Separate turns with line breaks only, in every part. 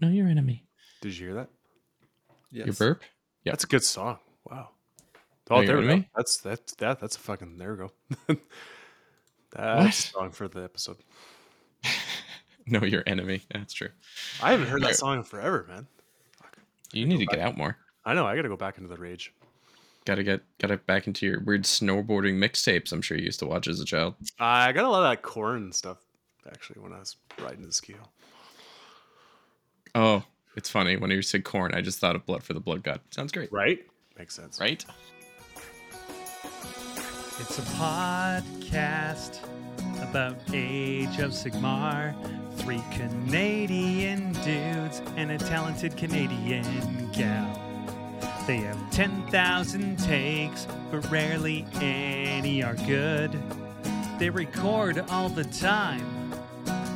Know your enemy.
Did you hear that?
Your burp? Yep.
That's a good song. Wow. Oh,
Your
there we go.
Enemy?
That's that's that. That's a fucking. There we go.
What?
that's a song for the episode.
Know your enemy. That's true.
I haven't heard
Right.
that song in forever, man.
You need to get out more.
I know. I got to go back into the rage.
Gotta get gotta back into your weird snowboarding mixtapes. I'm sure you used to watch as a child.
I got a lot of that Korn stuff actually when I was riding the ski.
Oh, it's funny when you said corn. I just thought of blood for the blood god. Sounds great,
Right? Makes sense.
right?
It's a podcast about Age of Sigmar. Three Canadian dudes and a talented Canadian gal. They have 10,000 takes, but rarely any are good. They record all the time,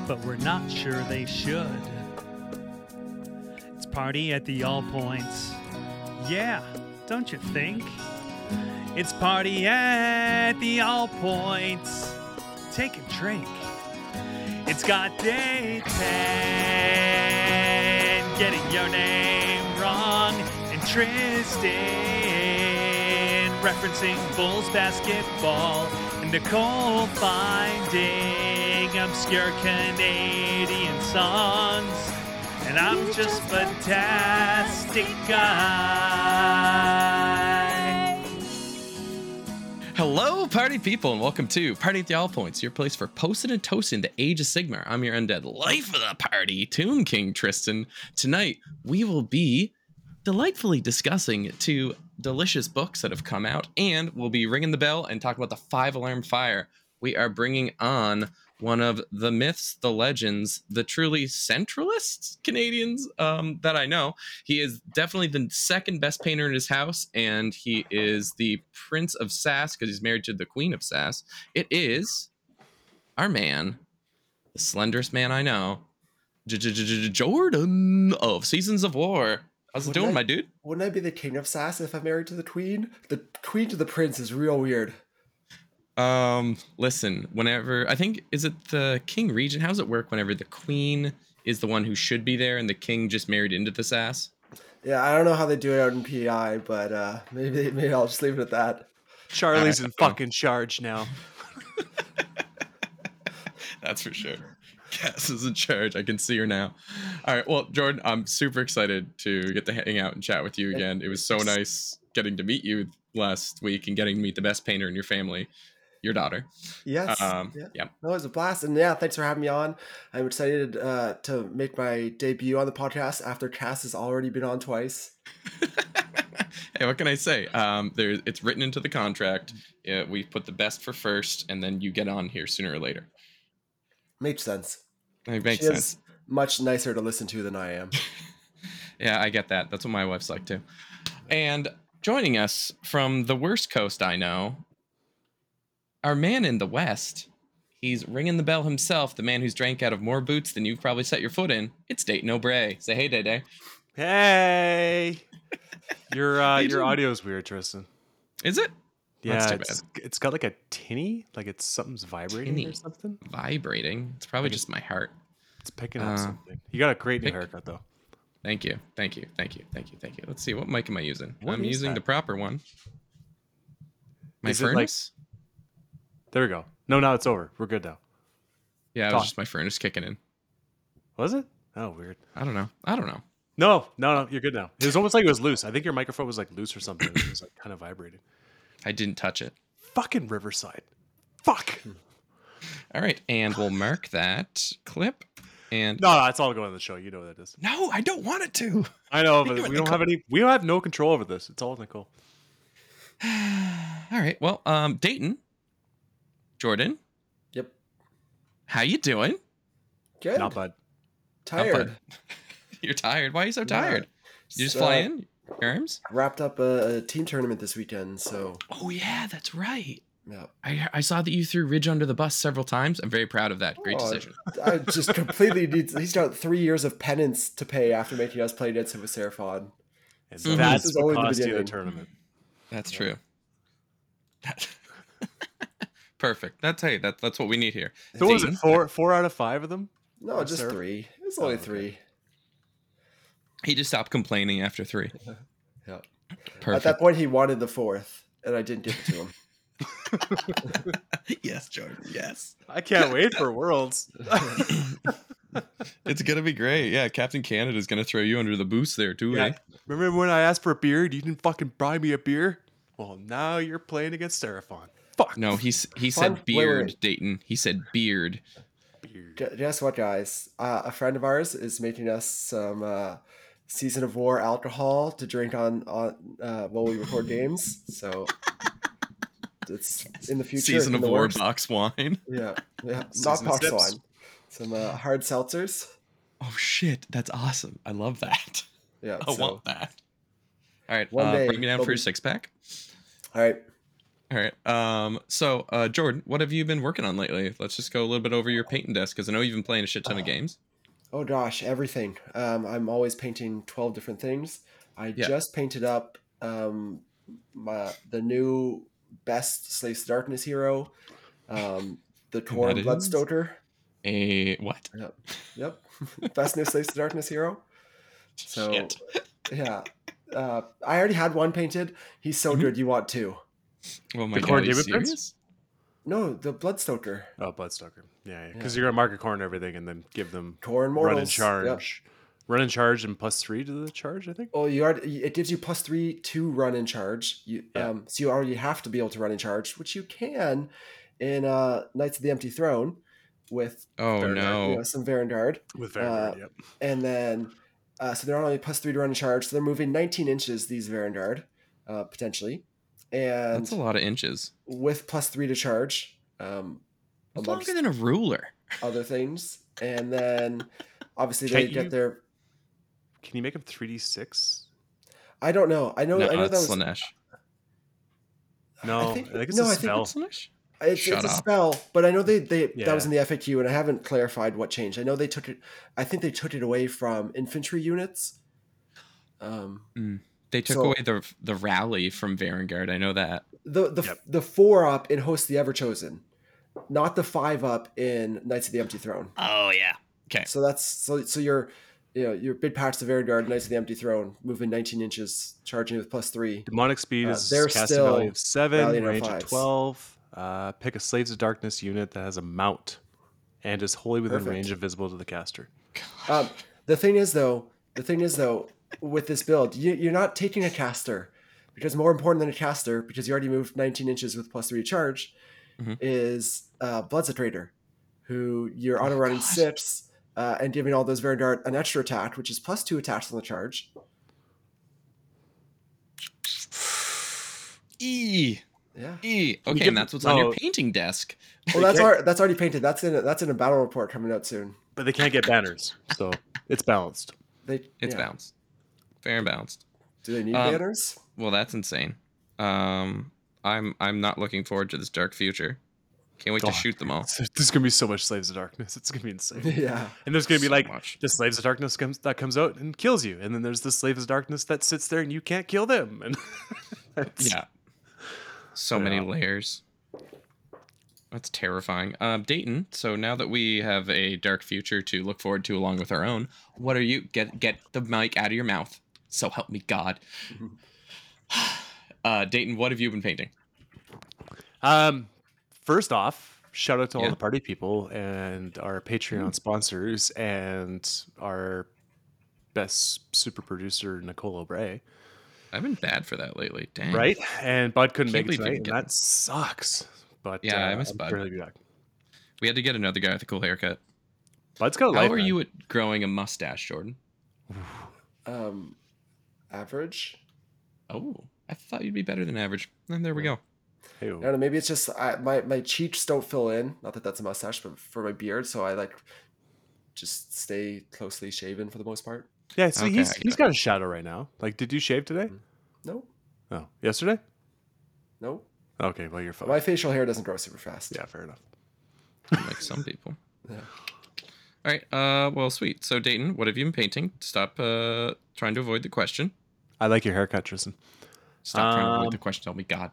but we're not sure they should. It's party at the All Points. Yeah, don't you think? It's party at the All Points. Take a drink. It's got day 10 getting your name Tristan referencing Bulls basketball, and Nicole finding obscure Canadian songs. And I'm just fantastic guy.
Hello, party people, and welcome to Party at the All Points, your place for posting and toasting the Age of Sigmar. I'm your undead life of the party, Tomb King Tristan. Tonight, we will be delightfully discussing two delicious books that have come out, and we'll be ringing the bell and talk about the Five Alarm Fire. We are bringing on one of the myths, the legends, the truly centralist Canadians um, that I know. He is definitely the second best painter in his house, and he is the Prince of Sass because he's married to the Queen of Sass. It is our man, the slenderest man I know, Jordan of Seasons of War. How's it
Wouldn't
doing,
I-
my dude?
Wouldn't I be the king of sass if I'm married to the queen? The queen to the prince is real weird.
Um, listen, whenever I think is it the King Regent? How does it work whenever the Queen is the one who should be there and the King just married into the Sass?
Yeah, I don't know how they do it out in PI, but uh, maybe maybe I'll just leave it at that.
Charlie's in
Uh,
fucking charge now.
That's for sure. Cass is in charge. I can see her now. All right. Well, Jordan, I'm super excited to get to hang out and chat with you again. It was so nice getting to meet you last week and getting to meet the best painter in your family, your daughter.
Yes.
Um,
yeah.
yeah.
No, it was a blast, and yeah, thanks for having me on. I'm excited uh, to make my debut on the podcast after Cass has already been on twice.
hey, what can I say? Um, there, it's written into the contract. Uh, we put the best for first, and then you get on here sooner or later.
Makes sense.
It makes
she
sense.
is much nicer to listen to than I am.
Yeah, I get that. That's what my wife's like too. And joining us from the worst coast I know, our man in the West. He's ringing the bell himself, the man who's drank out of more boots than you've probably set your foot in. It's Dayton O'Bray. Say hey, Day Day.
Hey, your uh,
you
your
doing?
audio's weird, Tristan.
Is it?
Yeah,
That's too
it's, it's got like a tinny, like it's something's vibrating
Tinny.
or something.
Vibrating. It's probably
Like it-
just my heart.
It's picking up
Uh,
something. You got a great new haircut though.
Thank you. Thank you. Thank you. Thank you. Thank you. Let's see. What mic am I using?
What
I'm using
that?
the proper one. My
Is it like-
furnace?
There we go. No, now it's over. We're good now.
yeah, it
talk.
was just my furnace kicking in.
Was it? Oh, weird.
I don't know. I don't know.
No, no, no. You're good now. It was almost like it was loose. I think your microphone was like loose or something. It was like kind of vibrating.
I didn't touch it.
Fucking Riverside. Fuck.
All right, and we'll mark that clip. And
No, no, it's all going on the show. You know what that is.
no, I don't want it to.
I know, but we don't have any. We don't have no control over this. It's all Nicole.
All right. Well, um, Dayton, Jordan,
Yep.
how you doing?
Good.
Not bad.
Tired.
You're tired. Why are you so
Yeah.
tired? You just
Uh,
fly in, arms.
Wrapped up a, a team tournament this weekend, so
Oh yeah, that's right.
yeah.
I I saw that you threw Ridge under the bus several times. I'm very proud of that. Great
Oh,
decision.
I just completely need. He's got three years of penance to pay after making us play against him with Seraphon.
And
Mhm.
that's
This is
what
only the
cost you the tournament.
That's true. Perfect. That's hey, that, that's what we need here.
So was it four four out of five of them?
No, just
fair.
three. It's was
Oh,
only
okay.
Three.
He just stopped complaining after three.
Yeah. At
Perfect.
that point, he wanted the fourth, and I didn't give it to him.
yes, Jordan. Yes.
I can't wait for Worlds.
It's gonna be great. Yeah, Captain Canada is gonna throw you under the boost there too.
Yeah.
eh?
Remember when I asked for a beer? You didn't fucking buy me a beer. Well, now you're playing against Seraphon. Fuck.
No, he's he
Fun-
said
wait, wait,
beard,
wait.
Dayton. He said beard.
Beer.
Gu- Guess what, guys? Uh, a friend of ours is making us some uh, season of war alcohol to drink on on uh, while we record games. So it's in the future.
Season of War
works.
box wine.
Yeah, yeah. Not
Season of
box
sips.
wine. Some uh, hard seltzers.
Oh shit, that's awesome. I love that.
Yeah.
I
so,
want that. All right,
One
uh,
day
bring me down for a
be-
six pack.
all right.
All right. Um. So, uh, Jordan, what have you been working on lately? Let's just go a little bit over your painting desk because I know you've been playing a shit ton of games.
Oh gosh, everything. Um, I'm always painting twelve different things. I
Yeah.
just painted up um, my the new best Slaves to Darkness hero, um, the Torn
is?
Bloodstoker.
A what?
Yep, yep. best new Slaves to Darkness hero. So
Shit.
yeah, uh, I already had one painted. He's so
Mhm.
good. You want two?
Oh my
The
god,
Khorne
are you serious?
No, the Bloodstoker.
Oh, Bloodstalker. Yeah,
Yeah.
because you're gonna mark a corner and everything, and then give them
Torn Mortals.
run and charge,
Yep.
run and charge, and plus three to the charge. I think.
Oh, you already, it gives you plus three to run in charge. You
Yeah.
um, so you already have to be able to run in charge, which you can in uh, Knights of the Empty Throne with
Oh
Fair
no.
you know, some Varangard,
With
Uh,
yep.
and then uh, so they're not only plus three to run in charge, so they're moving 19 inches. These Varangard, uh, potentially, and
That's a lot of inches.
with plus three to charge, um,
That's
amongst
longer than a ruler.
other things, and then obviously they
Can't
get
you-
their.
Can you make them three d six?
I don't know. I know.
No,
I know that
that's
was.
Slaanesh.
No, I
think-
think, it's
no,
a
I
spell.
Slaanesh?
It's,
Shut
it's a spell, but I know they, they that was in the FAQ, and I haven't clarified what changed. I know they took it. I think they took it away from infantry units. Um,
They took
So-
away the the rally from Varangard. I know that.
the the
Yep.
the four up in Host the Everchosen, not the five up in Knights of the Empty Throne.
Oh yeah. Okay.
So that's so so your you know your big patch to Varangard, Knights of the Empty Throne, moving 19 inches, charging with plus three.
Demonic speed
Uh,
is
they're
casting
still
value of seven, range of twelve. Uh, pick a Slaves of Darkness unit that has a mount and is wholly within
Perfect.
range of visible to the caster.
Um, the thing is though, the thing is though, with this build, you, you're not taking a caster because more important than a caster, because you already moved 19 inches with plus three charge,
Mhm.
is uh, Bloodset Raider, who you're auto running
God.
sips uh, and giving all those Varangard an extra attack, which is plus two attacks on the charge.
E
Yeah.
E. Okay,
give-
and that's what's on your
oh.
painting desk.
Well, that's
Okay.
already, that's already painted. That's in a, that's in a battle report coming out soon.
But they can't get banners, so it's balanced.
They
It's
yeah.
balanced. Fair and balanced.
Do they need
Um,
banners?
Well, that's insane. Um, I'm I'm not looking forward to this dark future. Can't wait
God.
to shoot them all.
There's gonna be so much Slaves of Darkness. It's gonna be insane.
yeah.
And there's gonna be like
much.
the Slaves of Darkness comes that comes out and kills you, and then there's the Slaves of Darkness that sits there and you can't kill them. And
Yeah. So many layers. That's terrifying. Um, Dayton. So now that we have a dark future to look forward to along with our own, what are you get get the mic out of your mouth? So help me God. Uh, Dayton, what have you been painting?
Um, first off, shout out to all
Yeah.
the party people and our Patreon
Mm.
sponsors and our best super producer Nicole O'Bray.
I've been bad for that lately. Dang.
Right, and Bud couldn't
Can't
make it tonight,
can
and that sucks. But
Yeah, I
uh,
miss
I'm
Bud.
sure be back.
We had to get another guy with a cool haircut.
Bud's got a
How
life.
are
man.
you at growing a mustache, Jordan?
Um, average.
Oh, I thought you'd be better than average. And there we go.
Hey,
I don't know. Maybe it's just I, my my cheeks don't fill in. Not that that's a mustache, but for my beard, so I like just stay closely shaven for the most part.
yeah, so
Okay,
he's
I get
he's
it.
got a shadow right now. Like, did you shave today?
No,
Oh, yesterday?
no.
Okay, well you're fine.
My facial hair doesn't grow super fast.
yeah, fair enough.
like some people.
Yeah.
All right. Uh, well, sweet. So, Dayton, what have you been painting? Stop uh, trying to avoid the question.
I like your haircut, Tristan.
Stop trying to avoid
Um,
the question. Oh my God.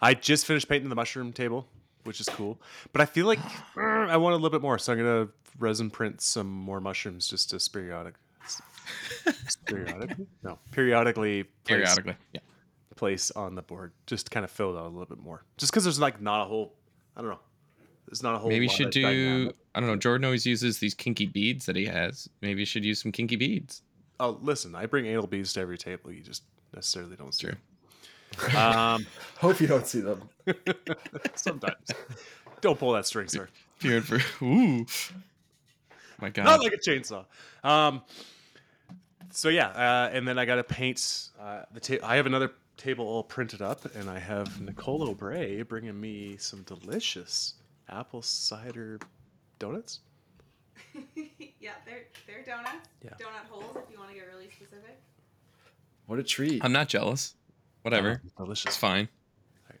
I just finished painting the mushroom table which is cool. But I feel like uh, I want a little bit more, so I'm gonna resin print some more mushrooms just to periodic, periodically, no, periodically, place,
Periodically. Yeah.
place on the board, just to kind of fill it out a little bit more. Just because there's like not a whole, I don't know, there's not a whole.
Maybe you
lot
should
of
do.
dynamic-
I don't know. Jordan always uses these kinky beads that he has. Maybe you should use some kinky beads.
Oh, listen, I bring anal beads to every table. You just necessarily don't see.
True.
them. Um,
Hope you don't see them.
sometimes. Don't pull that string, sir.
Fearing for. Ooh. My God.
Not like a chainsaw. Um. So yeah, uh, and then I got to paint uh, the table. I have another table all printed up, and I have Nicole O'Bray bringing me some delicious apple cider donuts.
yeah, they're they're donuts.
Yeah.
Donut holes if you want to get really specific.
What a treat.
I'm not jealous. Whatever.
Uh,
It's
delicious.
fine.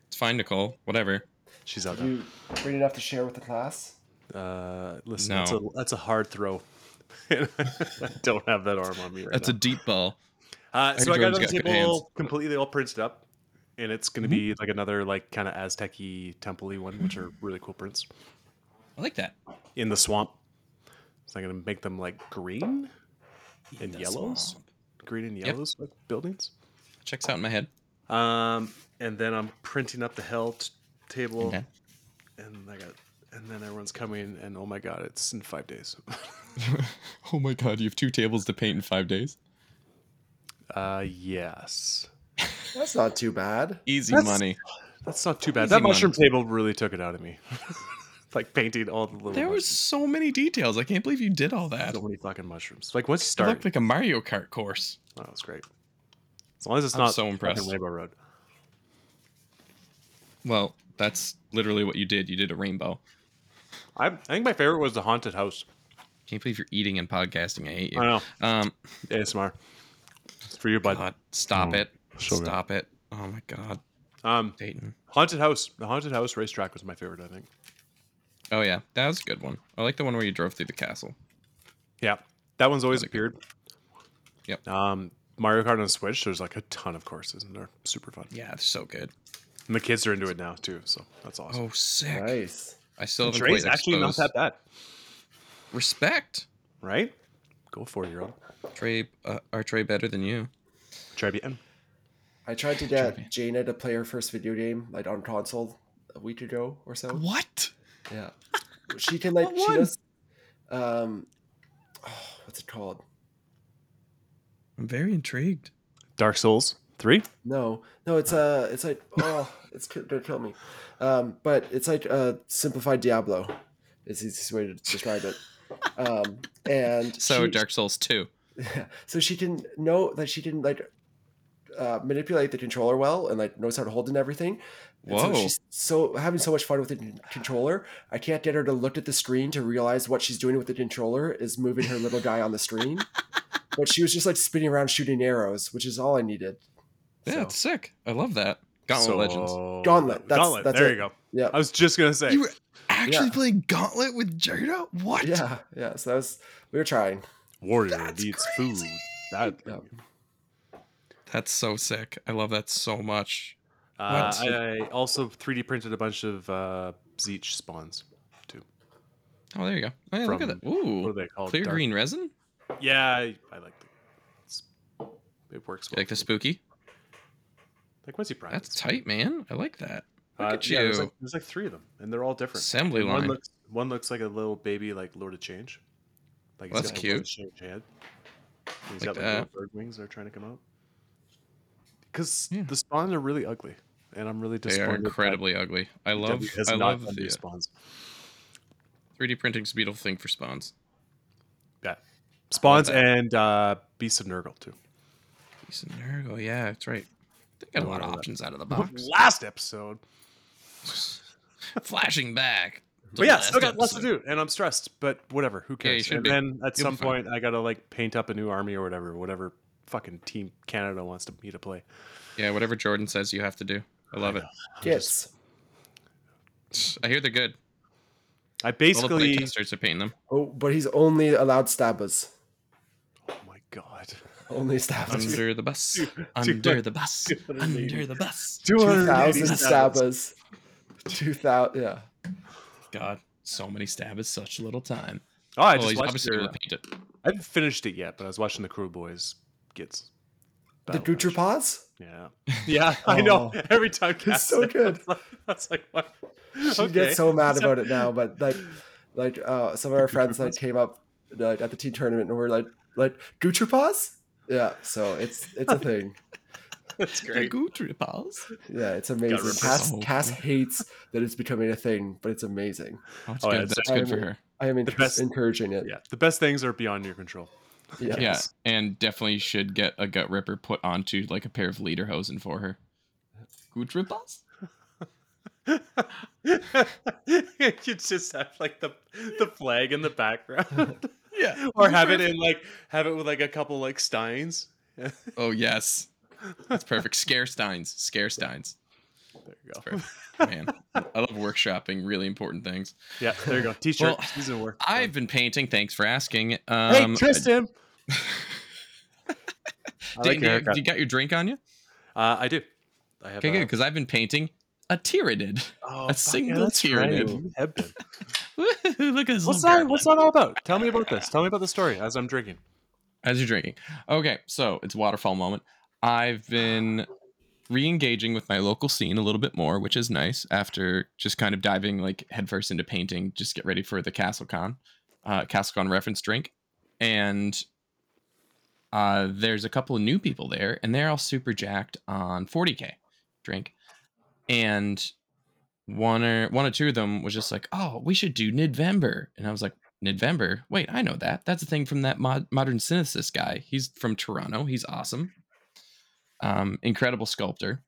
It's fine, Nicole. Whatever.
She's out
Did you bring enough to share with the class?
Uh, listen,
No.
that's, a, that's a hard throw. I don't have that arm on me right
That's
now.
a deep ball.
Uh, so I got
Jordan's
on the
got good
table completely all printed up, and it's going to be like another like kind of Aztec-y temple-y one, which are really cool prints
I like that.
in the swamp. So I'm going to make them like green and
the
yellows,
swamp.
green and
Yep.
yellows like buildings.
Checks out in my head.
Um, and then I'm printing up the hell t- table,
Okay.
and I got, and then everyone's coming, and oh my god, it's in five days.
oh my God! You have two tables to paint in five days.
uh, yes,
That's not too bad.
Easy
That's-
money.
that's not too bad.
Easy
that mushroom
money.
table really took it out of me. like painting all the little.
There was so many details. I can't believe you did all that.
so many fucking mushrooms. Like once you
It
start,
looked like a Mario Kart course.
oh, that's great. As long as it's
I'm
not
so impressed.
Rainbow Road.
Well, that's literally what you did. You did a rainbow.
I, I think my favorite was the haunted house.
Can't believe you're eating and podcasting. I hate you.
I know
Um,
ASMR. It's for you, bud.
God, stop
Mm,
it.
so good.
stop it. Oh my God,
Um,
Dayton.
haunted house. The haunted house racetrack was my favorite. I think.
Oh yeah, that was a good one. I like the one where you drove through the castle.
Yeah, that one's always
That's a good
appeared.
Yep.
Um, Mario Kart on Switch. There's like a ton of courses, and they're super fun.
Yeah, it's so good.
And the kids are into it now too, so that's awesome.
Oh, sick.
Nice.
I still haven't
Dre's
quite
actually not that bad,
Respect.
right? Go for it, year old.
Trey, uh, are Trey better than you?
Try bien.
I tried to get Jaina to play her first video game like on console a week ago or so.
What?
Yeah. She can like
What
she
one?
does um oh, what's it called?
I'm very intrigued.
Dark Souls three.
No. No, it's uh it's like oh it's ki- gonna kill me. Um but it's like uh simplified Diablo is the easiest way to describe it. Um and
So
she-
Dark Souls 2.
Yeah. So she can know that she can like uh, manipulate the controller well and like knows how to hold it and everything. And so she's so having so much fun with the controller. I can't get her to look at the screen to realize what she's doing with the controller is moving her little guy on the screen. But she was just like spinning around shooting arrows, which is all I needed.
Yeah,
So,
it's sick. I love that. Gauntlet Legends.
Gauntlet, that's-
Gauntlet.
that's
there
it.
you go.
yeah,
I was just gonna say.
You were actually
Yeah.
playing Gauntlet with Jada? What?
yeah, yeah. So that was we were trying.
Warrior
That's
needs
crazy.
food. That
Yeah.
That's so sick. I love that so much.
Uh,
What?
I, I also 3D printed a bunch of uh, Tzeentch spawns too.
Oh, there you go. Hey, look at
From-
that. Ooh.
What are they called?
Clear
Dark-
green resin?
Yeah, I, I like the. It's, it works
You
well.
like the spooky?
Like what's he prime?
That's tight, man. I like that. Look
Uh,
at
yeah, there's
you.
like, there's like three of them, and they're all different.
Assembly
And
line.
One looks, one looks like a little baby, like Lord of Change. Like
That's
got a Lord of
cute.
Change head. And He's
Like
got like
that.
bird wings that are trying to come out. Because
Yeah.
the spawns are really ugly, and I'm really disappointed.
They
are
incredibly ugly. I love I love the
these spawns.
3D printing's a beautiful thing for spawns.
Yeah, spawns and uh, Beasts of Nurgle too.
Beasts of Nurgle, yeah, that's right. They got a lot of
love that.
options out of the box.
Last episode,
Flashing back.
but yeah, still got lots to do, and I'm stressed. But whatever, who cares?
should
and
be.
then at
You'll
some point, I gotta like paint up a new army or whatever, whatever fucking team Canada wants to me to play.
Yeah, whatever Jordan says you have to do. I love it.
Gits.
I hear they're good.
I
All the
basically,
playtesters are painting them.
Oh, but he's only allowed stabbas.
oh my god,
Only stabbas.
Under the bus. Under the bus. Under the bus.
Two
280
thousand
stabbas.
stabbas. Two thousand. Yeah.
God, so many stab is such little time.
Oh, I
well,
just
he's
watched
obviously
your,
able to paint it.
I haven't finished it yet, but I was watching the Kruleboyz Gits.
The
Battle
Gucci
Match.
Paws?
Yeah. Yeah, I know.
Oh.
Every time
It's so
it,
good.
I was like- like, what?
She
Okay.
gets so mad about it now, but like, like uh, some of our friends like came up like at the teen tournament and we're like, like Gucci Paws? Yeah, so it's it's a thing.
That's great.
Gucci Paws.
Yeah, it's amazing. Cass,
this.
Cass hates that it's becoming a thing, but it's amazing.
Oh, that's
Oh, yeah,
good.
it's-
That's good for her.
I am enc-
best-
encouraging it.
Yeah, the best things are beyond your control.
Yeah.
Yeah, and definitely should get a gut ripper put onto like a pair of lederhosen for her. Gucci Paws.
you just have like the the flag in the background,
Yeah.
or have it in like have it with like a couple like steins.
Oh yes, that's perfect. Scare steins. Scare steins.
There you go.
Man, I love workshopping really important things.
Yeah, there you go. T-shirt
Well,
season work.
I've been painting. Thanks for asking.
hey
Um,
Tristan. I
do,
like
you,
your
do you got your drink on you?
Uh, I do. I have.
Okay,
uh,
good. Because I've been painting a Tyranid.
Oh,
A
fuck
single
that's
Tyranid.
right, you have been.
Look at this
What's
little
that? What's that all about? Tell me about this. Tell me about the story as I'm drinking.
as you're drinking. Okay, so it's waterfall moment. I've been re-engaging with my local scene a little bit more, which is nice after just kind of diving like headfirst into painting. Just get ready for the CastleCon, uh, CastleCon reference drink, and uh, there's a couple of new people there, and they're all super jacked on 40k drink, and one or one or two of them was just like, "Oh, we should do Nidvember," and I was like. Nidvember. Wait, I know that. That's a thing from that mod- modern synthesis guy. He's from Toronto. He's awesome. Um, incredible sculptor.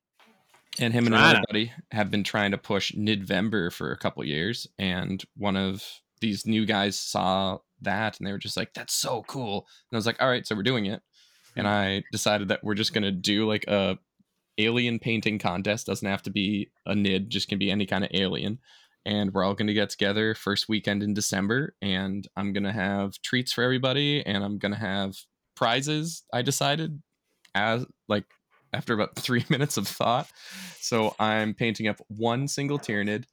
And him and another buddy have been trying to push Nidvember for a couple years. And one of these new guys saw that and they were just like, that's so cool. And I was like, all right, so we're doing it. And I decided that we're just gonna do like a alien painting contest. Doesn't have to be a nid, just can be any kind of alien and we're all going to get together first weekend in December and I'm going to have treats for everybody and I'm going to have prizes I decided as like after about 3 minutes of thought. So I'm painting up one single Tyranid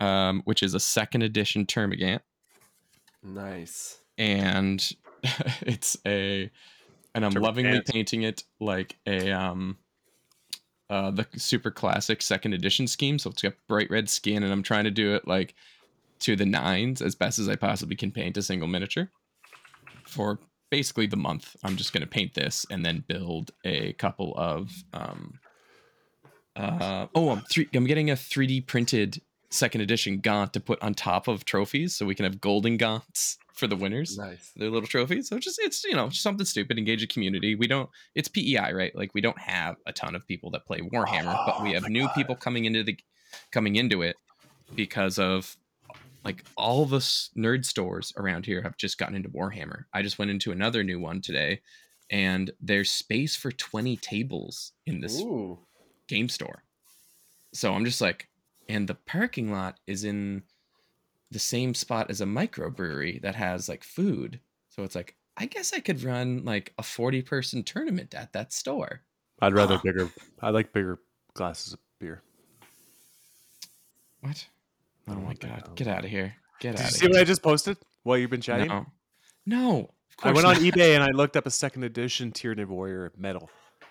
um, which is a second edition Termagant
Nice.
and it's a and I'm lovingly painting it like a um uh the super classic second edition scheme. So it's got bright red skin and I'm trying to do it like to the nines as best as I possibly can paint a single miniature for basically the month. I'm just going to paint this and then build a couple of um uh oh I'm three I'm getting a 3D printed second edition gaunt to put on top of trophies so we can have golden gaunts for the winners
Nice.
their little trophies. So just it's you know just something stupid. Engage a community. We don't. It's PEI, right? Like we don't have a ton of people that play Warhammer, but we
Oh
have new
God.
people coming into the coming into it because of like all the nerd stores around here have just gotten into Warhammer. I just went into another new one today, and there's space for 20 tables in this
Ooh.
game store. So I'm just like, and the parking lot is in the same spot as a microbrewery that has like food. So it's like, I guess I could run like a 40 person tournament at that store.
I'd rather
Ah.
bigger. I like bigger glasses of beer.
What? Oh
I
my
want
god, get out of here. Get
Did
out
you
of
see
here.
what I just posted while you've been chatting?
No. No. Of
I
course
went on eBay and I looked up a second edition Tyranid Warrior medal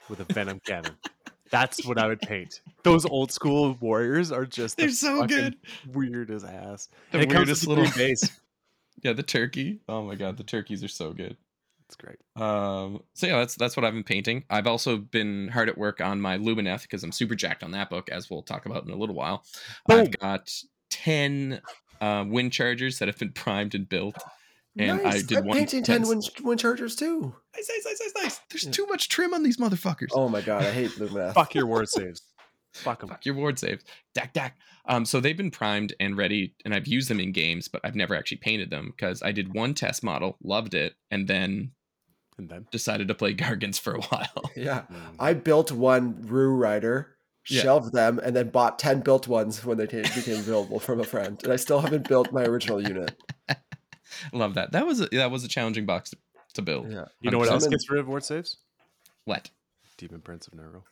with a Venom cannon. That's what I would paint. Those old school warriors are just
they're so good.
weird as ass.
The
And it comes
weirdest little
base.
Yeah, the turkey. Oh my god, the turkeys are so good.
It's great.
Um, so yeah, that's that's what I've been painting. I've also been hard at work on my Lumineth because I'm super jacked on that book, as we'll talk about in a little while. I've got ten uh, wind chargers that have been primed and built. And I
nice.
did
I'm
one
painting 10
tens-
wind, wind chargers too.
Nice, nice, nice, nice, nice. There's
Yeah.
too much trim on these motherfuckers.
Oh my god, I hate Lumineth.
Fuck your ward saves. Fuck them.
Fuck your ward saves. Dak dak. Um, so they've been primed and ready, and I've used them in games, but I've never actually painted them because I did one test model, loved it, and then
And then
decided to play Gargants for a while.
Yeah.
Mm.
I built one Rue Rider,
Yeah.
shelved them, and then bought 10 built ones when they ta- became available from a friend. And I still haven't built my original unit.
Love that. That was a, that was a challenging box to, to build.
Yeah.
you know what else gets rid of ward saves?
What?
Demon Prince of Nurgle.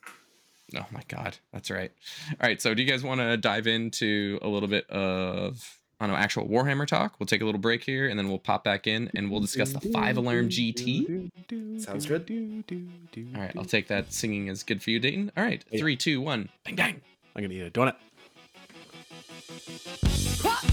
Oh my god, that's right. All right, so do you guys want to dive into a little bit of on an actual Warhammer talk. We'll take a little break here, and then we'll pop back in, and we'll discuss the five alarm GT.
Sounds good.
All right, I'll take that singing as good for you, Dayton. All right, three, two, one, bang, bang.
I'm gonna eat a donut.
Yeah,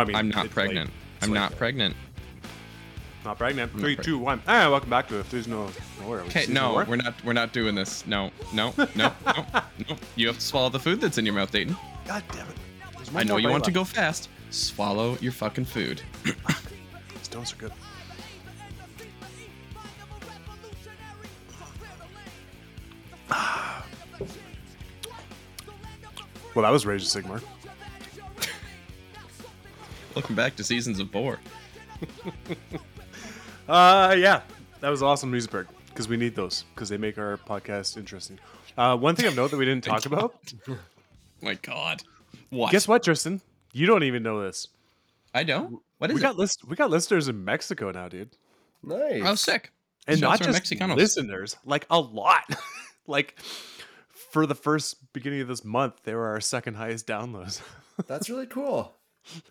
I
mean
I'm not pregnant. I'm not pregnant.
Not pregnant.
not
Three,
preg-
two, one. Ah, welcome back to If There's No.
Okay, no, we're not. We're not doing this. No, no, no, no, no. You have to swallow the food that's in your mouth, Dayton.
God damn it.
I know you want to go fast. Swallow your fucking food.
These donuts are good. Well, that was Rage of Sigmar.
Welcome back to Seasons of four.
Uh, yeah, that was awesome, Newsberg, because we need those because they make our podcast interesting. Uh, one thing of note that we didn't talk about.
My God. What?
Guess what, Tristan? You don't even know this.
I don't. What is
We
it?
got list. We got listeners in Mexico now, dude,
Nice.
oh, sick.
and
Shouts
not
are
just
Mexicanos.
listeners, like a lot. like for the first beginning of this month, they were our second highest downloads.
That's really cool.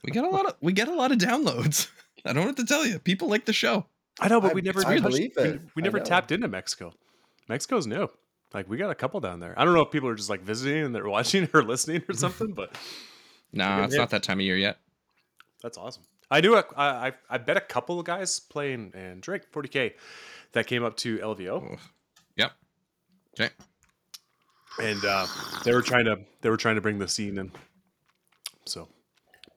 We get a lot of we get a lot of downloads. I don't have to tell you. People like the show.
I know, but
I-
we never
I believe
we-
it.
We,
I
never
know.
tapped into Mexico. Mexico's new. Like we got a couple down there. I don't know if people are just like visiting and they're watching or listening or something, but
Nah, it's
yeah.
not that time of year yet.
that's awesome. I knew a, I, I I bet a couple of guys playing and Drake 40k that came up to LVO
Oh. Yep. Okay.
and uh, they were trying to they were trying to bring the scene in. So,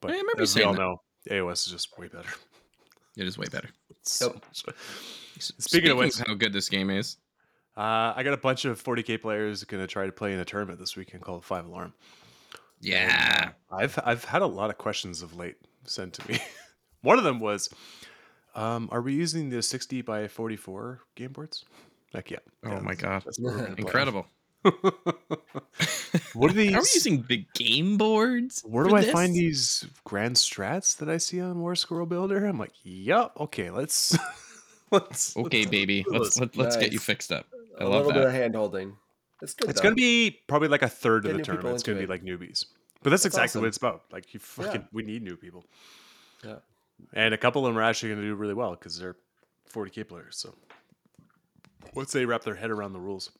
but
Yeah, I remember
as we
saying
all
that.
know, AOS is just way better.
It is way better.
So
Yep.
much-
S-
Speaking of which-
how good this game is.
Uh, I got a bunch of 40k players going to try to play in a tournament this weekend called Five Alarm.
Yeah.
I've I've had a lot of questions of late sent to me. One of them was, um, "Are we using the 60 by 44 game boards?" Heck yeah.
Oh
Yeah,
my god.
that's what we're gonna play.
Incredible.
What are these?
Are we using big game boards?
Where do
for
I find these grand strats that I see on Warscroll Builder? I'm like, "Yup, okay, let's let's."
Okay,
let's
baby. Let's
this."
let, let's get you fixed up. I
a
love
little bit of
that.
hand holding. It's good.
It's
though.
gonna be probably like a third
Get
of the tournament. It's gonna be like newbies, but that's,
That's
exactly
awesome.
what it's about. Like you
Yeah.
fucking, we need new people.
Yeah.
And a couple of them are actually going to do really well because they're 40k players. So once they wrap their head around the rules,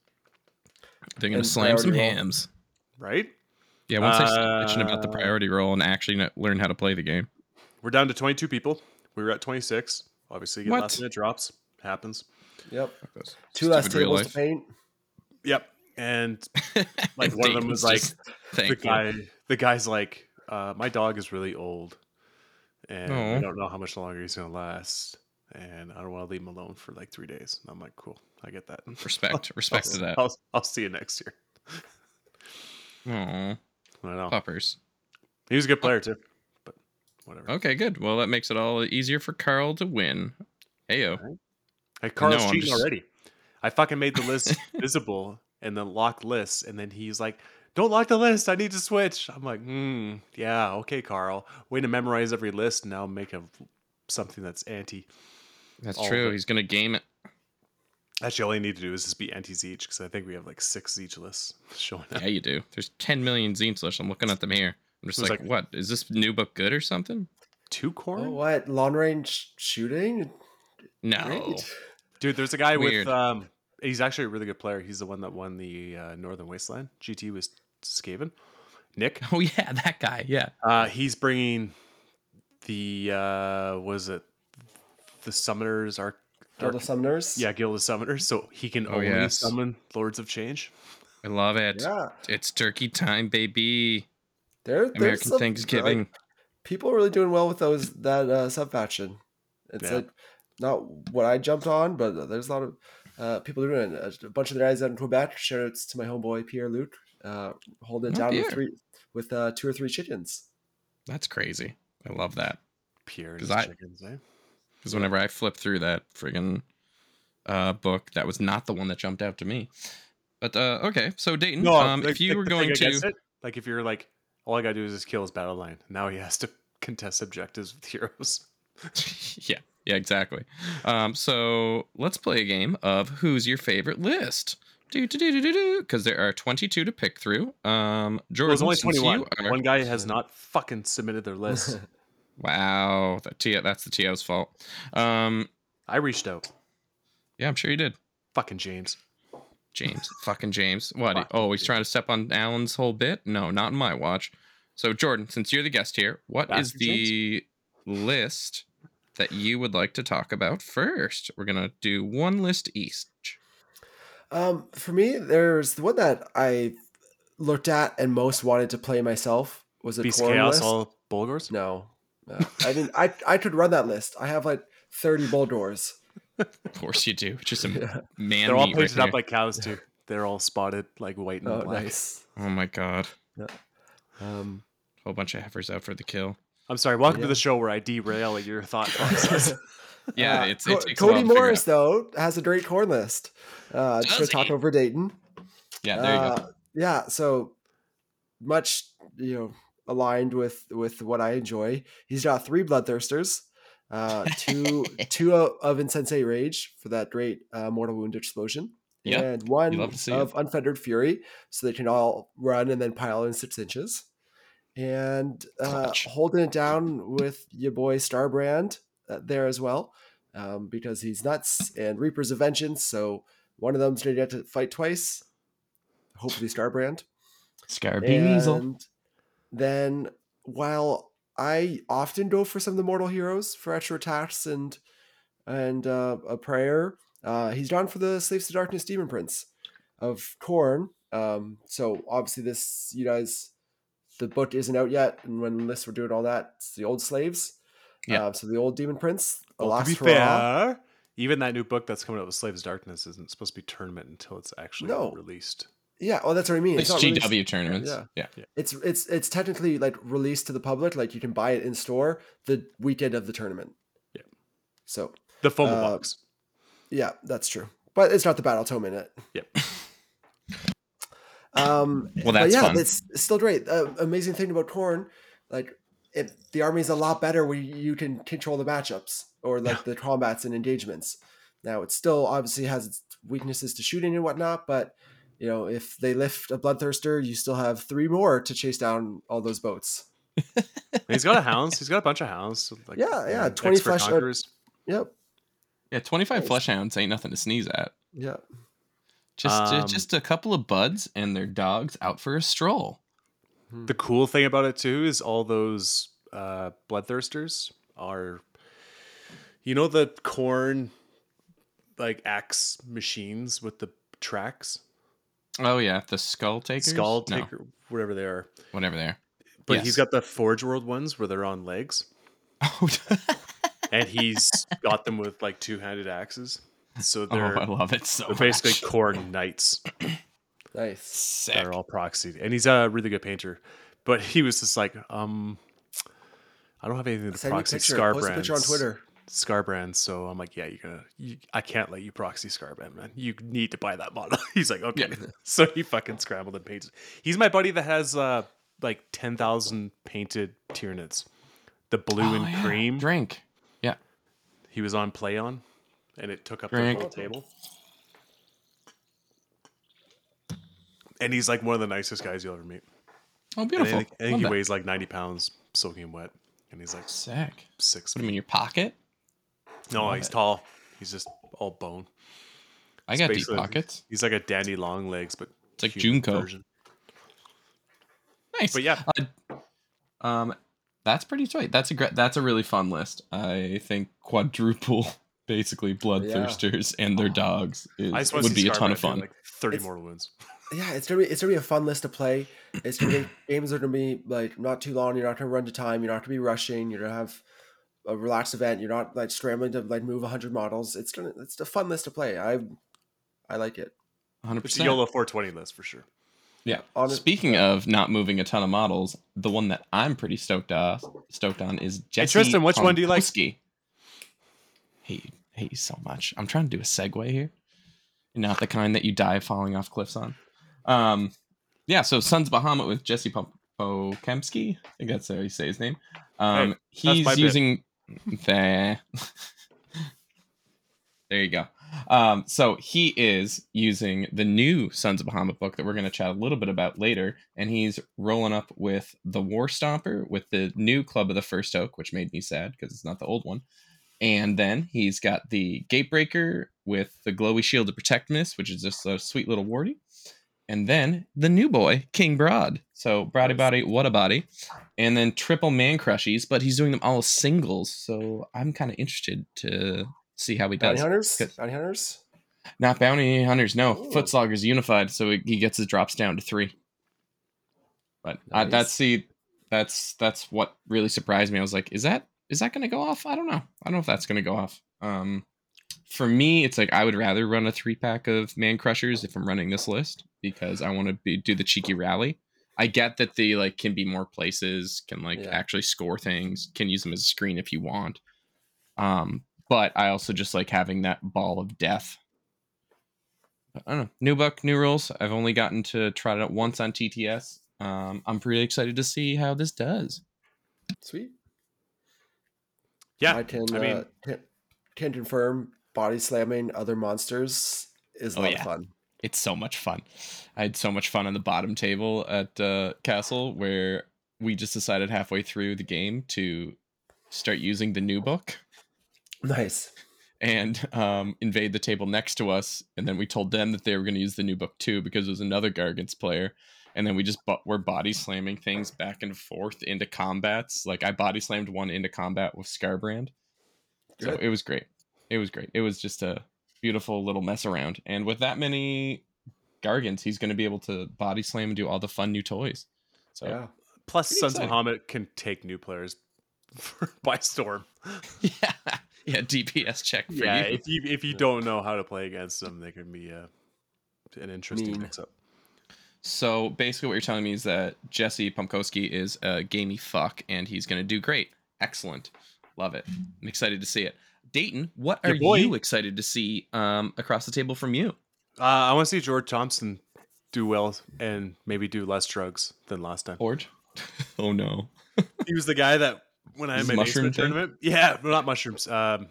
They're gonna
And
slam some
hams. roll.
Hams.
right?
Yeah, once they start bitching about the
Uh,
priority roll and actually learn how to play the game.
We're down to 22 people. We were at 26. Obviously, you get
What?
last minute drops. Happens.
Yep. Two
last
tables to paint.
Yep. And like one of them
Dayton's
was like
just
the
thankful.
guy. The guy's like, uh, my dog is really old, and I don't know how much longer he's gonna last, and I don't want to leave him alone for like three days. And I'm like, cool, I get that.
Respect, respect to
I'll,
that.
I'll, I'll see you next year.
Aw,
I know.
puppers.
He was a good player too, but whatever.
Okay, good. Well, that makes it all easier for Carl to win. Heyo.
Like Carl's
No,
cheating
just-
already. I fucking made the list visible and then locked lists, and then he's like, "Don't lock the list. I need to switch." I'm like, "Hmm, yeah, okay, Carl. Way to memorize every list. Now make a something that's anti."
That's true. He's gonna game it.
Actually, all you need to do is just be antis each because I think we have like six each lists showing up.
Yeah, you do. There's 10 million Tzeentch lists. I'm looking at them here. I'm just like,
like-
what? Is this new book good or something?
Two corn,
Oh, what long range shooting?
No.
Great.
dude. There's a guy
Weird.
with um. He's actually a really good player. He's the one that won the uh, Northern Wasteland. GT was Skaven. Nick.
Oh yeah, that guy. Yeah.
Uh, he's bringing the uh, was it the summoners are
Guild of Summoners.
yeah guild of summoners, so he can
Oh,
only
yes.
summon lords of change.
I love it.
Yeah.
It's turkey time, baby.
There,
American
some,
Thanksgiving.
like, people are really doing well with those that uh, sub faction. It's
Yeah.
like not what I jumped on, but there's a lot of uh, people doing it. A bunch of the guys out in Quebec. Shout outs to my homeboy Pierre Luc, uh, holding it
Oh,
down
Pierre.
with three with uh, two or three chickens.
That's crazy. I love that.
Pure and
'Cause I-
chickens, eh?
Because whenever I flipped through that friggin' uh, book, that was not the one that jumped out to me. But uh, okay, so Dayton, um,
like,
if you
like
were
the
going to,
it, like if you're like all I gotta do is just kill his battle line. Now he has to contest objectives with heroes.
yeah, yeah, exactly. Um, so let's play a game of who's your favorite list. Do do do do do do. Because there are 22 to pick through. Um,
Well,
Jordan,
there's only 21.
are-
One guy has not fucking submitted their list.
Wow, that T- that's the TO's fault. Um,
I reached out.
yeah, I'm sure you did.
Fucking James.
James, fucking James. What?
Fucking
oh, he's
James.
trying to step on Alan's whole bit? No, not in my watch. So, Jordan, since you're the guest here, what is
Bastard
the list that you would like to talk about first? We're gonna do one list each.
Um, for me, there's the one that I looked at and most wanted to play myself was a
Beast Chaos,
list.
all Bullgors.
No, no. I mean, I I could run that list. I have like thirty Bullgors.
Of course you do. Just a man.
They're all
meat right
painted up
there.
like cows too. They're all spotted like white and
Oh,
black.
nice.
Oh my god. Yeah.
Um,
Whole bunch of heifers out for the kill.
I'm sorry. Welcome
Yeah.
to the show where I derail your thought process.
Yeah,
uh,
it's it takes a
Cody
to
Morris
out.
though has a great corn list. Uh, just
Does
to talk
he?
over Dayton.
Yeah, there you go.
Uh, Yeah, so much you know aligned with with what I enjoy. He's got three bloodthirsters, uh, two two of insensate rage for that great uh, mortal wound explosion,
Yeah,
and one
love to see
of unfettered fury, so they can all run and then pile in six inches. And uh, holding it down with your boy Skarbrand uh, there as well, um, because he's nuts and Reapers of Vengeance. So one of them's gonna get to fight twice. Hopefully, Skarbrand.
Scarbeezel.
And then, while I often go for some of the mortal heroes for extra attacks and and uh, a prayer, uh, he's gone for the Slaves to Darkness Demon Prince of Khorne. Um, so obviously, this you guys, the book isn't out yet, and when this we're doing all that, it's the old slaves.
Yeah.
Uh, so the old Demon Prince,
Well, to be fair, even that new book that's coming out with Slaves of Darkness isn't supposed to be tournament until it's actually
No.
released.
Yeah, well, that's what I mean.
It's
not released-
GW tournaments.
Yeah.
yeah.
It's it's it's technically like released to the public. Like you can buy it in store the weekend of the tournament.
Yeah.
So
The FOMO
Uh,
box.
yeah, that's true. But it's not the battle tome in it.
Yep.
Um,
Well,
but
that's
yeah,
fun.
it's it's still great. Uh, amazing thing about Khorne, like it, the army's a lot better when you can control the matchups or like the combats and engagements. Now it still obviously has its weaknesses to shooting and whatnot, but you know if they lift a bloodthirster, you still have three more to chase down all those boats.
He's got a hounds. He's got a bunch of hounds. Like,
Yeah, yeah,
uh,
20
expert
flesh- uh,
conquerors.
Yep.
Yeah, 25
Nice.
flesh hounds ain't nothing to sneeze at.
Yeah.
Just
Um,
just a couple of buds and their dogs out for a stroll.
The cool thing about it too is all those uh, bloodthirsters are, you know, the corn like axe machines with the tracks,
Oh yeah, the skull takers.
skull
No,
taker, whatever they are.
whatever they are.
But
Yes.
he's got the Forge World ones where they're on legs,
Oh,
and he's got them with like two-handed axes. So
oh,
they're,
I love it so
they're basically
much.
Khorne knights.
Nice.
Sick.
that are all proxied, and he's a really good painter. But he was just like, um, I don't have anything to
Send me a
proxy
picture.
scar
Post a
brands.
picture on Twitter.
Skarbrand, so I'm like, yeah, you're gonna. You, I can't let you proxy Skarbrand, man. You need to buy that model. He's like, okay.
Yeah.
So he fucking scrambled and painted. He's my buddy that has uh like ten thousand painted Tyranids, the blue
Oh,
and
yeah.
cream.
Drink. Yeah.
He was on play on, and it took up the whole table. And he's like one of the nicest guys you'll ever meet.
Oh,
And I
beautiful.
think, I think he
that.
weighs like ninety pounds, soaking wet, and he's like
Sick.
six.
Put him in your pocket.
No,
Love
he's
it.
tall. He's just all bone.
I
It's
got deep
basically-
pockets.
He's like a dandy long legs, but
It's like
human
Junko.
version.
Nice.
But yeah,
Uh, um, that's pretty sweet. That's a great. That's a really fun list. I think quadruple, basically bloodthirsters and their dogs is,
just want to
would
see
be a ton of
do,
fun.
Like thirty
It's-
more wounds.
Yeah, it's gonna be it's gonna be a fun list to play. It's gonna be games are gonna be like not too long. You're not gonna run to time. You're not gonna be rushing. You're gonna have a relaxed event. You're not like scrambling to like move hundred models. It's gonna it's a fun list to play. I I like it.
100.
It's a
percent
YOLO 420 list for sure.
Yeah.
Honest-
Speaking of not moving a ton of models, the one that I'm pretty stoked off, stoked on is Jesse.
Tristan, which one do you like?
Pomkowski. Hate hate you so much. I'm trying to do a segue here, not the kind that you die falling off cliffs on. Um, yeah. So Sons of Behemat with Jesse Pomkowski. I think that's how you say his name. Um,
Hey, that's my
he's
bit.
Using the. there you go. Um, so he is using the new Sons of Behemat book that we're going to chat a little bit about later, and he's rolling up with the War Stomper with the new Club of the First Oak, which made me sad because it's not the old one. And then he's got the Gatebreaker with the Glowy Shield to Protect Miss, which is just a sweet little wardy. And then the new boy, King Brodd. So Brody Body, what a body. And then triple man crushies, but he's doing them all as singles. So I'm kind of interested to see how he
Bounty
does.
hunters. Bounty hunters.
Not bounty hunters, no.
Ooh.
Footsloggers unified, so he gets his drops down to three. But uh,
Nice.
that's the that's that's what really surprised me. I was like, is that is that going to go off? I don't know. I don't know if that's going to go off. Um, for me, it's like I would rather run a three pack of man crushers if I'm running this list because I want to be do the cheeky rally. I get that they like can be more places, can like
Yeah.
actually score things, can use them as a screen if you want. Um, but I also just like having that ball of death. But I don't know. New book, new rules. I've only gotten to try it out once on TTS. Um, I'm pretty excited to see how this does.
Sweet.
Yeah,
I can
I mean-
uh, can, can confirm body slamming other monsters is a
Oh,
lot
yeah.
of fun.
It's so much fun. I had so much fun on the bottom table at uh, Castle where we just decided halfway through the game to start using the new book
Nice.
and um, invade the table next to us. And then we told them that they were going to use the new book too because it was another Gargants player. And then we just bu- were body slamming things back and forth into combats. Like I body slammed one into combat with Skarbrand. So it was great. It was great. It was just a beautiful little mess around. And with that many Gargants, he's going to be able to body slam and do all the fun new toys. So
Yeah.
Plus,
Pretty
Sons
exciting.
of Behemat can take new players by storm.
yeah, yeah, DPS check for
yeah,
you.
if you if you don't know how to play against them, they can be uh, an interesting mix-up.
So basically, what you're telling me is that Jesse Pomkowski is a gamey fuck, and he's going to do great. Excellent, love it. I'm excited to see it. Dayton, what are
boy.
you excited to see um, across the table from you?
Uh, I want to see George Thompson do well and maybe do less drugs than last time.
George? oh no.
He was the guy that when I had
This
my
mushroom
tournament, yeah, well, not mushrooms. Um,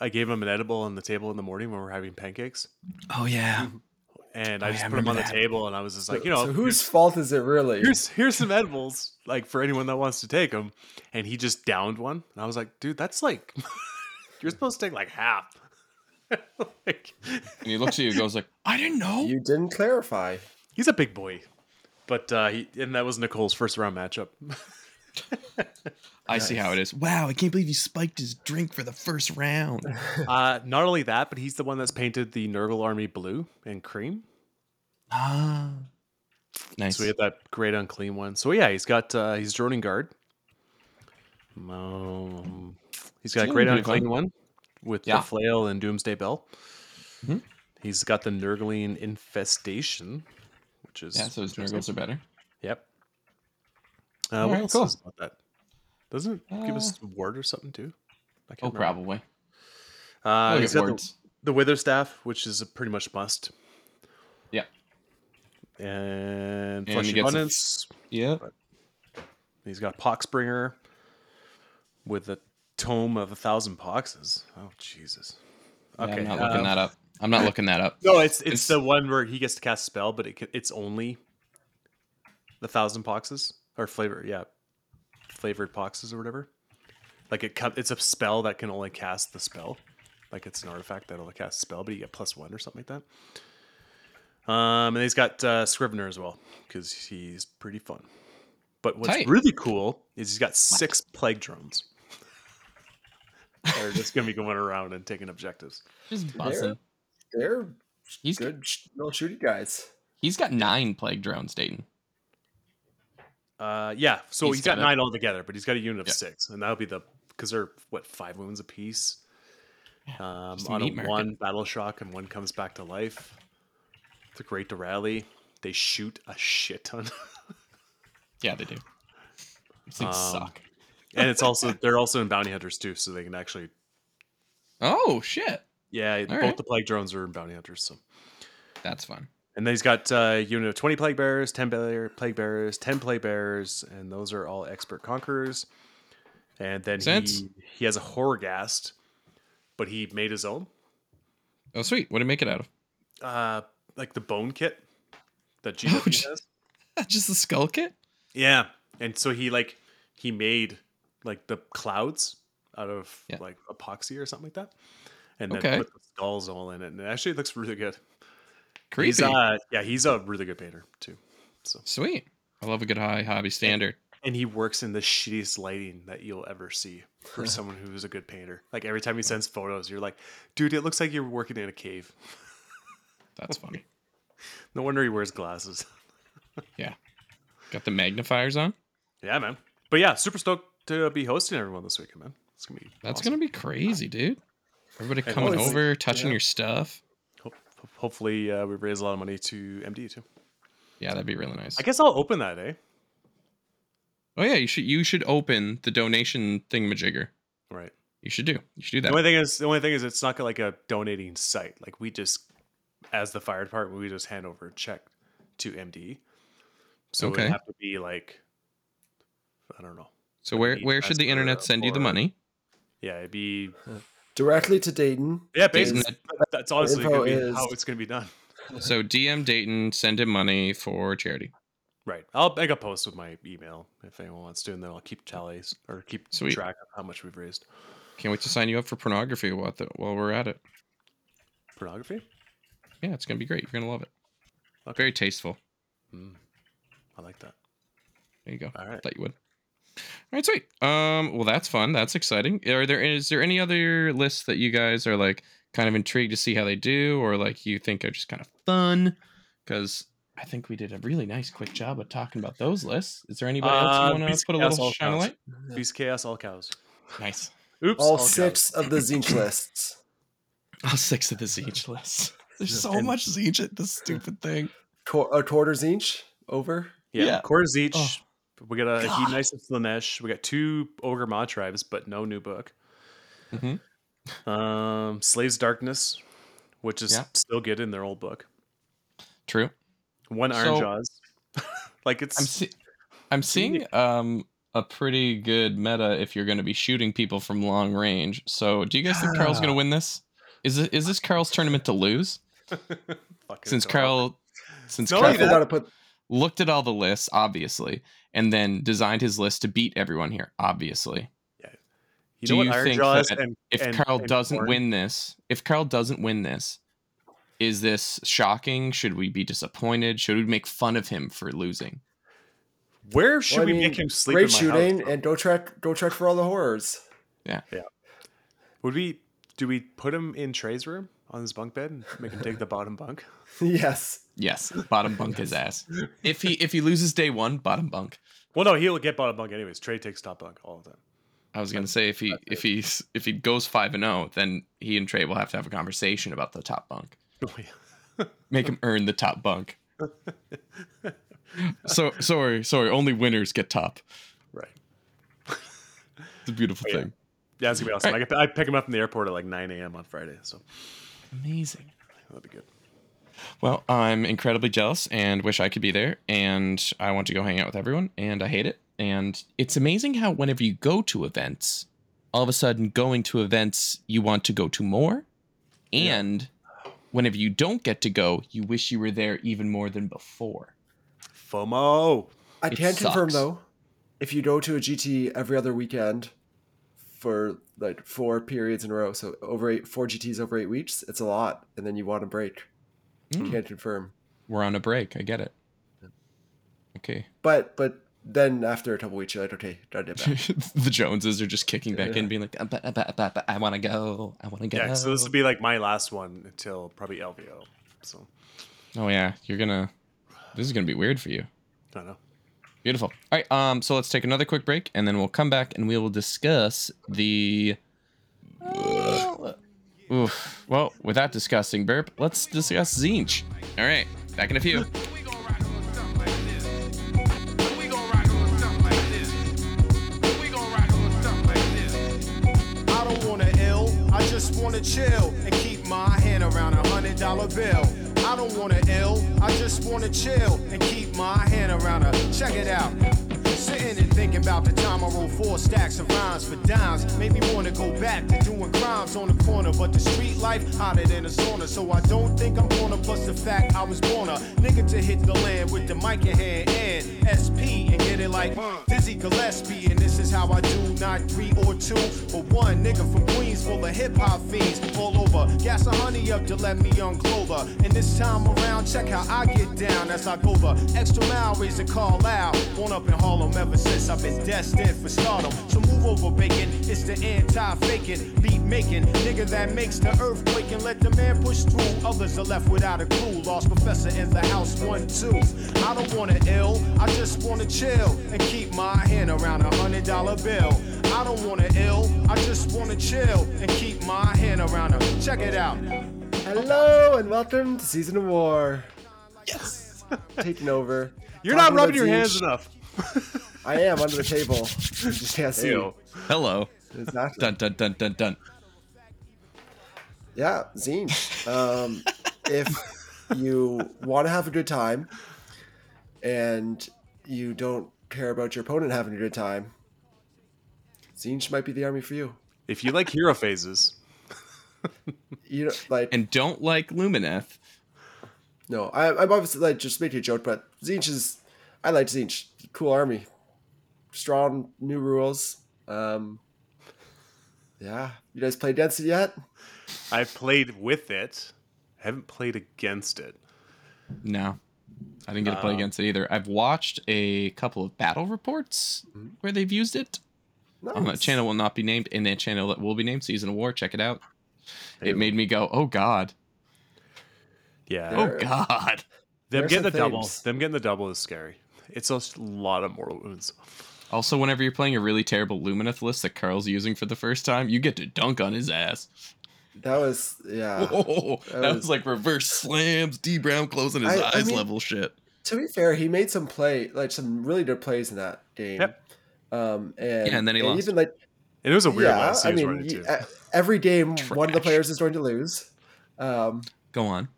I gave him an edible on the table in the morning when we were having pancakes,
Oh yeah.
and
Oh,
I
yeah,
just
I
put them on
remember
the
that.
table, and I was just like, you know,
so whose fault is it really?
here's here's some edibles like for anyone that wants to take them and he just downed one and i was like dude that's like you're supposed to take like half like,
And he looks at you and goes like, I didn't know.
you didn't clarify.
he's a big boy but uh he, and that was nicole's first round matchup
I see how it is. Wow, I can't believe he spiked his drink for the first round.
uh not only that but he's the one that's painted the nurgle army blue and cream
ah. Nice.
so we had that great unclean one so yeah he's got uh he's droning guard um, he's got a great
pretty
unclean one with
Yeah.
the flail and doomsday bell
Mhm.
he's got the nurgling infestation which is
yeah, so his nurgles are better.
Yep. Uh,
All
what
right,
else
cool.
about that? Doesn't it give us
Uh,
a word or something too? I
Oh,
can't remember.
probably.
Uh, he's got the, the wither staff, which is a pretty much must.
Yeah.
And
And
flesh
gets a
abundance.
Yeah.
He's got Poxbringer with the tome of a thousand poxes. Oh Jesus.
Yeah,
Okay.
I'm not looking
um,
that up. I'm not looking that up.
No, it's, it's
It's-
the one where he gets to cast a spell, but it, it's only the thousand poxes or flavor. Yeah, flavored poxes or whatever. Like it, it's a spell that can only cast the spell. Like it's an artifact that only casts a spell, but you get plus one or something like that. Um, and he's got uh, Scrivener as well because he's pretty fun. But what's
Tight.
really cool is he's got six plague drones. They're just gonna be going around and taking objectives.
Just buzzing.
They're
He's
good sh- little shooty guys.
he's got nine plague drones, Dayton.
Uh, yeah. So
He's
he's got
got a-
nine altogether, but he's got a unit of
Yeah.
six, and that'll be the because they're what five wounds apiece. Um, on a
meat
one battle shock, and one comes back to life. They're great to rally. They shoot a shit ton,
Yeah, they do. These things
Um,
suck.
And it's also they're also in bounty hunters too, so they can actually
Oh shit.
yeah. both
right.
the plague drones are in bounty hunters, so.
That's fun.
And then he's got uh, a unit of 20 plague bearers, 10 bear- plague bearers, 10 plague bearers, and those are all expert conquerors. And then
Sense.
he, he has a Horgast, but he made his own.
Oh sweet. What did he make it out of?
Uh, like the bone kit that
Oh,
GW
j-
has.
Just the skull kit?
Yeah. And so he like he made like the clouds out of
Yeah.
like epoxy or something like that. And then
Okay.
put the skulls all in it. And it actually looks really good.
Creepy.
He's uh yeah, he's a really good painter too. So
Sweet. I love a good high hobby standard.
and he works in the shittiest lighting that you'll ever see for someone who's a good painter. Like every time he sends photos, you're like, dude, it looks like you're working in a cave.
That's funny.
No wonder he wears glasses.
Yeah. Got the magnifiers on?
yeah, man. But yeah, super stoked to be hosting everyone this weekend, man. It's gonna be
That's
awesome.
gonna be crazy, dude. Everybody
And
coming
always-
over, touching
yeah.
your stuff.
Ho- ho- hopefully uh, we raise a lot of money to MD too.
Yeah, that'd be really nice.
I guess I'll open that, eh?
Oh yeah, you should you should open the donation thingamajigger.
Right.
You should do. You should do that.
The only thing is, the only thing is, it's not like a donating site. Like we just, as the fire department, we just hand over a check to MD. So
Okay.
it have to be like, I don't know.
So where where should the internet send you the money?
Yeah, it'd be
Directly to Dayton.
yeah. Basically,
it-
that's honestly gonna be
is-
how it's gonna be done.
So DM Dayton, send him money for charity.
Right. I'll make a post with my email if anyone wants to, and then I'll keep tallies or keep
Sweet.
track of how much we've raised.
Can't wait to sign you up for pornography while, the, while we're at it.
Pornography.
Yeah, it's gonna be great. You're gonna love it.
Okay.
Very tasteful.
Mm, I like that.
There you go.
All right.
Thought you would. All right, sweet. Um, well, that's fun. That's exciting. Are there is there any other lists that you guys are like kind of intrigued to see how they do, or like you think are just kind of fun? Because I think we did a really nice, quick job of talking about those lists. Is there anybody else
Uh,
you want to put a little shine a
Cows.
light?
Beast chaos, all cows.
Nice.
Oops.
All
cows.
six of the Tzeentch lists.
All six of the Tzeentch lists. There's so
And-
much Tzeentch at this stupid thing.
Qu- a quarter Tzeentch over.
Yeah,
Yeah.
quarters each.
Oh.
We got a
God.
Heat Nice of Slaanesh. We got two Ogor Mawtribes, but no new book.
Mhm.
Um, Slaves Darkness, which is
Yeah.
still good in their old book.
True.
One Iron
So-
Jaws. like it's
I'm see- I'm seeing um a pretty good meta if you're going to be shooting people from long range. So, do you guys think Carl's going to win this? Is it is this Carl's tournament to lose? Since. Carl since
No,
Carl
gotta put.
looked at all the lists obviously and then designed his list to beat everyone here obviously.
you
do
know
you
what Iron
think that
and
If
and-
Carl
and
doesn't
Korn-
win this, if Carl doesn't win this, is this shocking? Should we be disappointed? Should we make fun of him for losing?
where should
Well, I
we
mean,
make him sleep?
Great
in my
shooting,
house,
and don't check. Don't check for all the horrors. Yeah. Yeah.
Would we? Do we put him in Trey's room on his bunk bed and make him take the bottom bunk?
yes.
Yes, bottom bunk his ass. If he if he loses day one, bottom bunk.
Well, no, he'll get bottom bunk anyways. Trey takes top bunk all the time.
I was gonna say if he if he's if he goes five and zero, then he and Trey will have to have a conversation about the top bunk. Oh, make him earn the top bunk. So sorry, sorry. Only winners get top.
right.
It's a beautiful
Oh, yeah.
thing.
Yeah, it's gonna be awesome.
All
I, I pick him up in the airport at like 9 a.m. on Friday, so
Amazing.
That'd be good.
Well, I'm incredibly jealous and wish I could be there. And I want to go hang out with everyone, and I hate it. And it's amazing how whenever you go to events, all of a sudden going to events you want to go to more, and whenever you don't get to go, you wish you were there even more than before.
FOMO.
I
It
can confirm though, if you go to a GT every other weekend for like four periods in a row, so over eight, four GTs over eight weeks, it's a lot, and then you want a break.
Mm.
Can't confirm,
We're on a break. I get it. Okay.
but but then after a couple weeks, you're like, okay, gotta get back.
the Joneses are just kicking back in, being like, "Uh, but- but- but- but I want to go. I want to go.
Yeah, so this will be like my last one until probably LVO. So
oh yeah, you're gonna. This is gonna be weird for you.
I don't know.
Beautiful. All right. Um. So let's take another quick break, and then we'll come back and we will discuss the. Oof. Well, without that disgusting burp, let's discuss Tzeentch. All right. Back in a few.
Wanna chill and keep my hand around a hundred dollar bill. I don't wanna ill, I just wanna chill and keep my hand around a check it out. Sitting and thinking about the time I rolled four stacks of rhymes for dimes. Made me wanna go back to doing crimes on the corner. But the street life hotter than a sauna. So I don't think I'm gonna plus the fact I was born a nigga to hit the land with the mic in hand and SP and get it like Dizzy Gillespie. And this is how I do, not three or two, but one nigga from Queens full of hip hop fiends all over. Gas a honey up to let me young Clover. And this time around, check how I get down as I go the extra mile, raise the call out. Born up in Harlem ever since I've been destined for stardom. So move over, bacon. It's the anti-faking, beat making nigga that makes the earth quake and let the man push through. Others are left without a clue. Lost professor in the house, one, two. I don't wanna ill, I just wanna chill and keep my hand around a hundred dollar bill. I don't wanna ill, I just wanna chill and keep my hand around a. Check it out.
Hello and welcome to Season of War. Yes, taking over.
You're
Talking
not rubbing your hands
Tzeentch.
enough.
I am under the table. You just can't see.
Ew.
Hello.
Exactly.
Dun dun dun dun dun.
Yeah, Tzeentch. Um, if you want to have a good time and you don't care about your opponent having a good time, Tzeentch might be the army for you.
If you like hero phases,
You know, like
And don't like Lumineth.
no, I, I'm obviously like just making a joke, but Tzeentch is. I like Tzeentch. Cool army, strong new rules. Um, yeah, you guys played against it yet?
I've played with it. I haven't played against it.
No. I didn't get to play against it either. I've watched a couple of battle reports where they've used it.
No,
on that channel will not be named in that channel that will be named season of war check it out it made me go oh god
Yeah.
oh god
them getting the
some
double. Them getting the double is scary. It's a lot of mortal wounds.
also whenever you're playing a really terrible lumineth list that carl's using for the first time you get to dunk on his ass
That was yeah.
oh, that,
that
was,
was-
like reverse slams d brown closing his
I- I
eyes
mean-
level shit
To be fair, he made some play, like some really good plays in that game.
Yep.
Um, and,
Yeah, and then he lost.
Even like
it was a weird
yeah,
last he
I
was
mean,
running
you-
too.
every game one of the players is going to lose. Um,
go on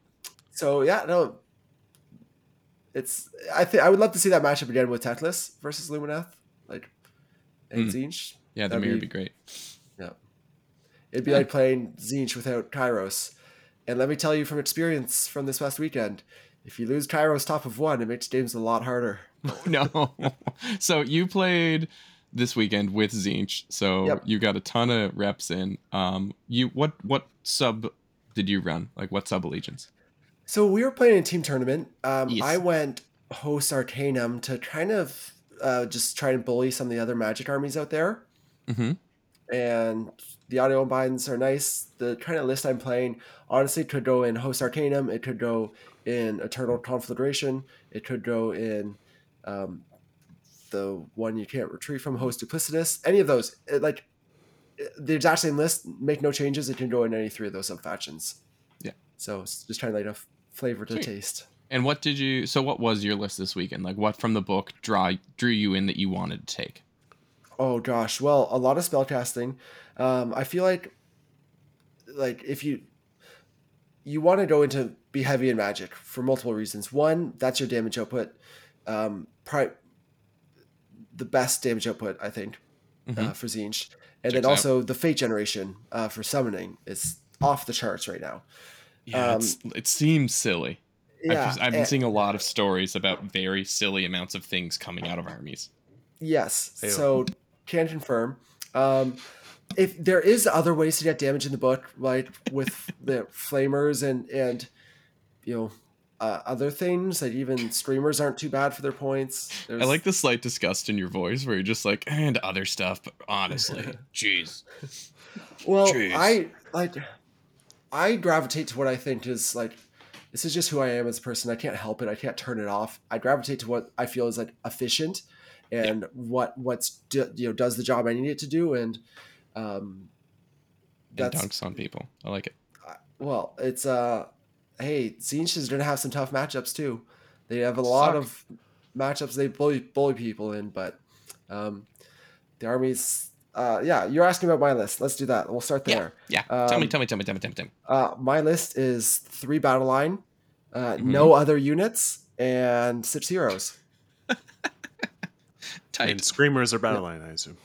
so yeah, no, it's I think I would love to see that matchup again with Teclis versus Lumineth, like and
Hmm.
Tzeentch.
yeah the mirror would
be-
be great
Yeah, it'd be like playing Tzeentch without Kairos. And let me tell you from experience from this past weekend, if you lose Kairos top of one, it makes games a lot harder.
no. so you played this weekend with Tzeentch, so
Yep.
you got a ton of reps in. Um, you what what sub did you run? Like what sub allegiance?
So we were playing a team tournament. Um,
Yes.
I went host Arcanum to kind of uh, just try and bully some of the other magic armies out there.
Mm-hmm.
And the audio binds are nice. The kind of list I'm playing honestly could go in host Arcanum. It could go in Eternal Conflagration. It could go in um, the one you can't retreat from, host Duplicitous. Any of those, it, like the exact same list. Make no changes. It can go in any three of those sub factions.
Yeah.
So just trying to like a f- flavor to
Sweet.
taste.
And what did you? So what was your list this weekend? Like what from the book draw drew you in that you wanted to take?
Oh gosh, well, a lot of spellcasting. Um, I feel like, like if you you want to go into be heavy in magic for multiple reasons. One, that's your damage output. Um, pri- the best damage output, I think, uh,
Mhm.
for Tzeentch. And
Checks
then
out.
also the fate generation uh, for summoning is off the charts right now.
Yeah,
Um,
it's, it seems silly.
Yeah,
I've, I've been
and-
seeing a lot of stories about very silly amounts of things coming out of armies.
Yes.
Ew.
So can confirm. Um, if there is other ways to get damage in the book, like with the flamers and and you know uh, other things, that even screamers aren't too bad for their points. There's,
I like the slight disgust in your voice where you're just like, and other stuff, but honestly, jeez.
Well,
Jeez.
I like I gravitate to what I think is like this is just who I am as a person. I can't help it. I can't turn it off. I gravitate to what I feel is like efficient and what what's do, you know does the job I need it to do and um
And
that's
dunks on people. I like it.
well, it's uh hey, Tzeentch is gonna have some tough matchups too. They have a lot of matchups they bully bully people in, but um the armies uh yeah, you're asking about my list. Let's do that. We'll start there.
Yeah. tell me,
Um,
tell me, tell me, tell me, tell me, tell me.
Uh, my list is three battle line, uh,
Mhm.
no other units, and six heroes.
Tight.
And screamers are battle line, I assume.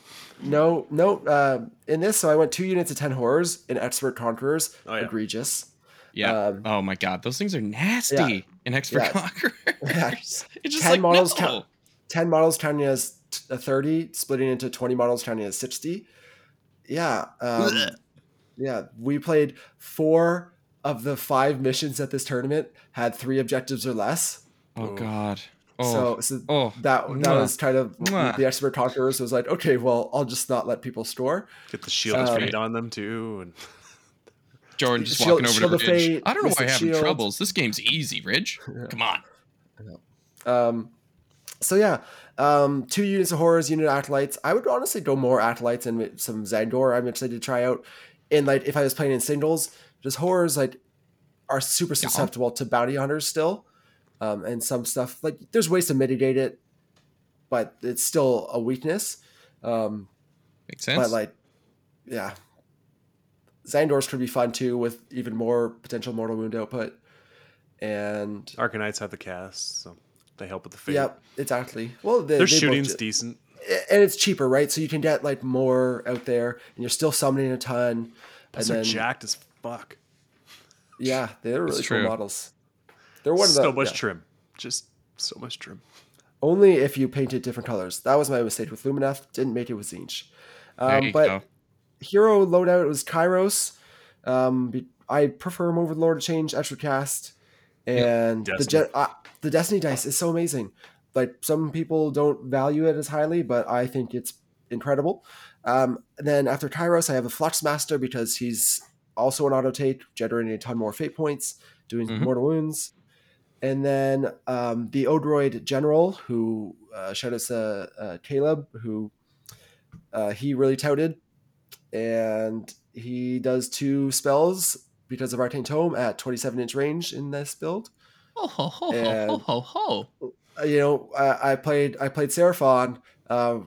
No, no. Uh, in this, so I went two units of ten horrors and expert conquerors.
Oh, yeah.
Egregious.
Yeah.
um,
oh my god, those things are nasty in Expert
Yeah.
Conquerors.
Yeah.
it's just
10
like
models
no.
count- Ten models counting as t- a thirty, splitting into twenty models counting as sixty. Yeah, um, yeah. We played four of the five missions at this tournament had three objectives or less.
Oh god. Oh.
So, so
oh.
that that
Mwah.
was kind of
Mwah.
the expert conquerors was like, okay, well, I'll just not let people store.
Get the shield of
Um,
fate on them too, and
Jordan just
Shield-
walking over
Shield
to
of
Ridge.
Fate,
I don't know why I'm having troubles. This game's easy, Ridge. Come on.
Um, so yeah, um, two units of horrors, unit of acolytes. I would honestly go more acolytes and some Tzaangor. I'm excited to try out. And like, if I was playing in singles, just horrors like are super susceptible to bounty hunters still, um, and some stuff like there's ways to mitigate it, but it's still a weakness. Um,
Makes sense.
but like, yeah, Tzaangors could be fun too with even more potential mortal wound output. And
Arcanites have the cast, so they help with the fate.
Yep, exactly. Well, they,
Their
they
shooting's decent.
and it's cheaper, right? So you can get like more out there, and you're still summoning a ton.
Plus
and
they're
then,
jacked as fuck.
yeah, they're really
It's
cool
true.
models. They're one of the
so much
yeah.
trim. Just so much trim.
only if you painted different colors. That was my mistake with Lumineth. Didn't make it with
Tzeentch.
Um,
you
but
go.
hero loadout was Kairos. Um, I prefer him over the Lord of Change, Extra Cast, and the uh, the Destiny dice is so amazing. Like some people don't value it as highly, but I think it's incredible. Um, then after Kairos, I have a Fluxmaster because he's also an auto take, generating a ton more fate points, doing
Mhm.
mortal wounds. And then um, the Odroid General, who uh, shout out to uh, Caleb, who uh, he really touted, and he does two spells because of Arcane Tome at 27 inch range in this build.
Oh ho ho ho
and-
ho ho ho.
Uh, you know, I, I played I played Seraphon uh,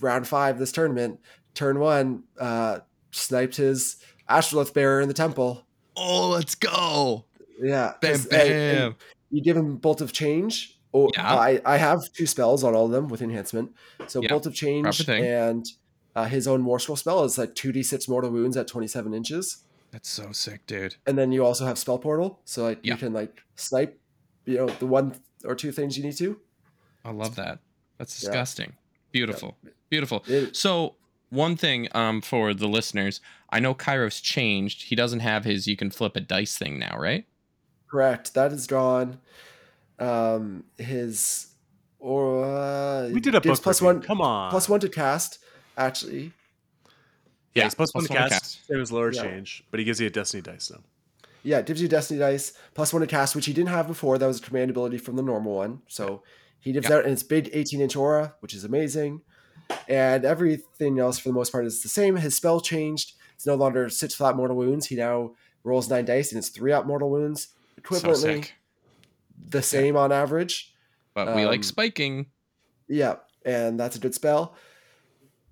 round five this tournament. Turn one, uh, sniped his Astrolith bearer in the temple.
Oh, let's go.
Yeah,
Bam
'cause- and- and
bam.
you give him Bolt of Change. Oh,
Yeah.
I, I have two spells on all of them with enhancement. So
Yeah,
Bolt of Change and uh, his own Scroll spell is like 2d6 mortal wounds at 27 inches.
That's so sick, dude.
And then you also have Spell Portal. So like
Yeah.
you can like snipe, you know, the one or two things you need to.
I love that. That's
Yeah.
disgusting. Beautiful. Beautiful.
It-
So one thing um for the listeners, I know Kairos changed. He doesn't have his you can flip a dice thing now, right?
Correct. That is drawn. Um, his or uh,
We did a
gives
book
plus
review.
one
Come on.
plus one to cast. Actually,
Yeah, he's plus, one to cast.
cast.
It was lower
Yeah.
change, but he gives you a destiny dice now.
yeah, it gives you Destiny dice plus one to cast, which he didn't have before. That was a command ability from the normal one. So he gives
Yeah.
out, and it's big 18 inch aura, which is amazing. And everything else for the most part is the same. His spell changed. It's no longer six flat mortal wounds. He now rolls nine dice, and it's three up mortal wounds,
So
equivalently
sick.
the same on average.
But we like
Um,
spiking.
Yeah, and that's a good spell.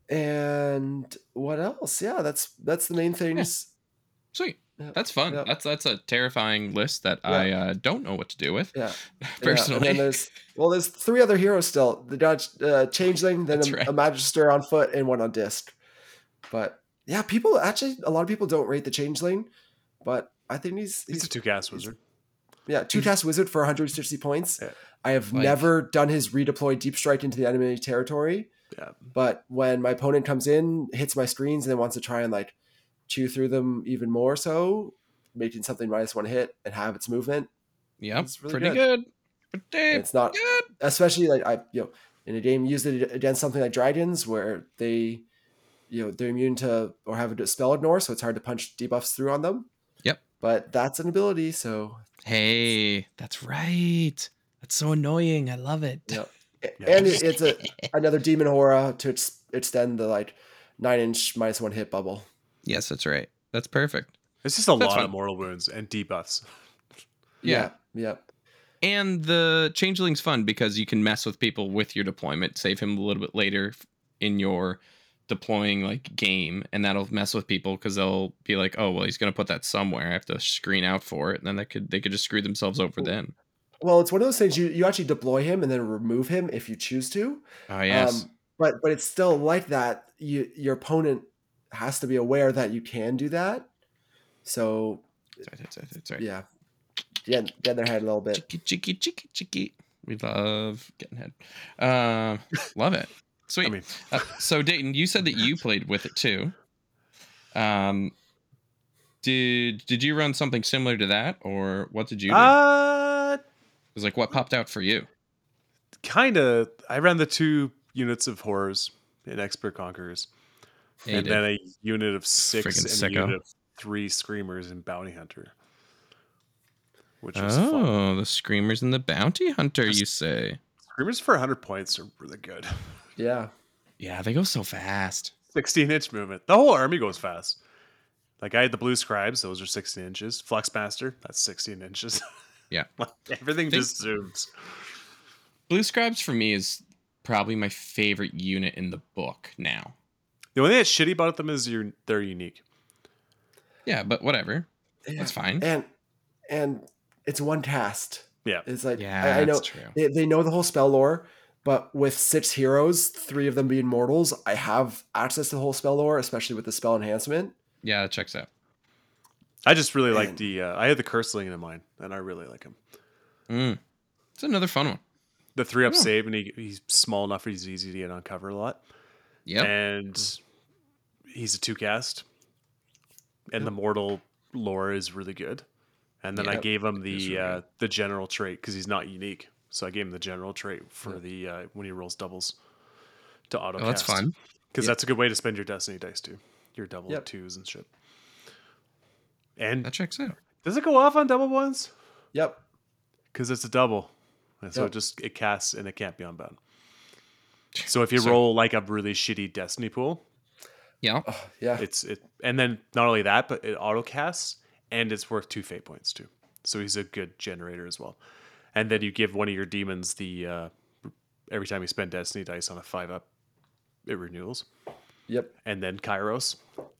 And what else? Yeah, that's that's the main things.
Sweet.
Yeah,
That's fun.
yeah.
That's that's a terrifying list that
Yeah.
I uh, don't know what to do with.
Yeah.
Personally.
Yeah, and then there's well, there's three other heroes still. The Dodge uh, Changeling, then a,
right.
a Magister on foot, and one on disc. But yeah, people actually a lot of people don't rate the Changeling, but I think he's
He's
he's
a two cast wizard.
yeah two cast wizard for 160 points.
Yeah.
I have
Like-
never done his redeploy deep strike into the enemy territory,
Yeah.
but when my opponent comes in, hits my screens, and then wants to try and like chew through them even more, so making something minus one hit and have its movement.
Yeah,
It's really
Pretty
good.
good. Pretty
It's not
good.
especially like I you know in a game use it against something like dragons where they you know they're immune to or have a spell ignore, so it's hard to punch debuffs through on them.
Yep.
But that's an ability, so
Hey, that's right. That's so annoying. I love it.
yeah.
Yeah.
And it's a another demon aura to ex- extend the like nine inch minus one hit bubble.
Yes, that's right. That's perfect.
It's just a
That's
lot
fine.
of mortal wounds and debuffs.
Yeah.
Yeah.
And the changeling's fun because you can mess with people with your deployment, save him a little bit later in your deploying like game, and that'll mess with people because they'll be like, "Oh, well, he's gonna put that somewhere. I have to screen out for it." And then they could they could just screw themselves over then.
Well, it's one of those things you, you actually deploy him and then remove him if you choose to.
Oh yes,
Um, but but it's still like that. You your opponent has to be aware that you can do that. So
that's right, that's right, that's right.
yeah, get get in their head a little bit.
Chicky, chicky, chicky, chicky. We love getting head. Um, love it. Sweet.
I mean,
Uh, so Dayton, you said that you played with it too. Um, did did you run something similar to that, or what did you do?
uh,
it was like what popped out for you?
kind of. I ran the two units of horrors in Expert Conquerors,
Yeah, you
and then a unit of six
Friggin'
and a unit of three screamers and bounty hunter, which was
oh,
fun.
the screamers and the bounty hunter. You say?
Screamers for 100 points are really good.
Yeah,
Yeah, they go so fast.
16 inch movement. The whole army goes fast. Like I had the blue scribes; those are 16 inches. Fluxmaster, that's 16 inches.
Yeah.
Like, everything
Think-
just zooms.
Blue scribes for me is probably my favorite unit in the book now.
The only thing that's shitty about them is you're they're unique.
Yeah, but whatever.
yeah.
That's fine.
and and it's one cast.
Yeah.
It's like
Yeah,
I, I know
true.
they, they know the whole spell lore, but with six heroes, three of them being mortals, I have access to the whole spell lore, especially with the spell enhancement.
Yeah, that checks out.
I just really like the. Uh, I had the Curseling in mind, and I really like him.
Mm. It's another fun one.
The three up
Yeah.
save, and he, he's small enough; he's easy to get on cover a lot.
Yeah,
And he's a two cast, and the mortal lore is really good. And then I gave him the
really
uh, the general trait because he's not unique. So I gave him the general trait for the uh, when he rolls doubles to auto.
Oh, that's fun.
because
Yep.
that's a good way to spend your destiny dice too. Your double
Yep.
twos and shit. And
That checks out.
does it go off on double ones?
Yep.
Because it's a double, and so
Yep.
it just it casts and it can't be unbound. So if you
So-
roll like a really shitty destiny pool,
Yeah.
Yeah.
it's it, and then not only that, but it auto casts and it's worth two fate points too. So he's a good generator as well. And then you give one of your demons the uh, every time you spend destiny dice on a five up, it renews.
Yep.
And then Kairos,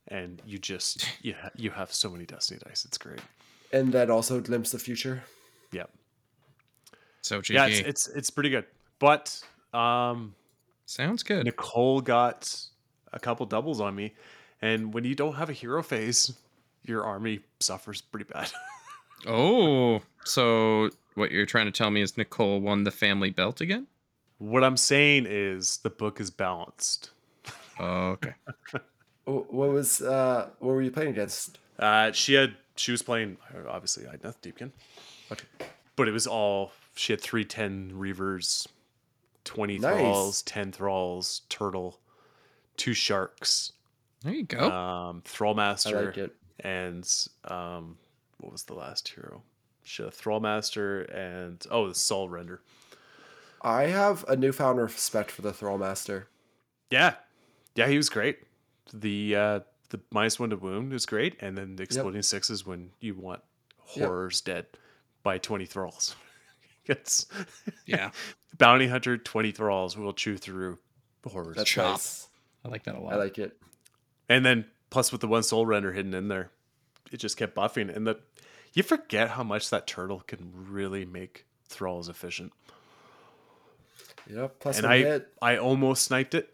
and you just you ha- you have so many destiny dice. It's great.
And that also glimpse the future.
Yep.
So GG.
yeah, it's it's, it's pretty good. But um,
Sounds good.
Nicole got a couple doubles on me, and when you don't have a hero phase, your army suffers pretty bad.
Oh, so what you're trying to tell me is Nicole won the family belt again?
what I'm saying is the book is balanced.
Oh, okay.
What was uh what were you playing against?
Uh, she had she was playing obviously I had nothing Deepkin, but it was all she had three ten reavers, twenty
Nice.
thralls, ten thralls, turtle, two sharks,
There you go.
um, thrallmaster,
I like it.
and um, what was the last hero? She had a thrallmaster and oh the soul render.
I have a newfound respect for the Thrallmaster.
Yeah, yeah, he was great. The uh, the minus one to wound is great, and then the exploding sixes when you want
Yep.
horrors dead by twenty thralls. it's
yeah.
bounty hunter twenty thralls will chew through horrors.
That's
Chop.
nice.
I like that a lot.
I like it.
And then plus with the one soul render hidden in there, it just kept buffing. And the you forget how much that turtle can really make thralls efficient.
Yep. Plus
and I
hit.
I almost sniped it.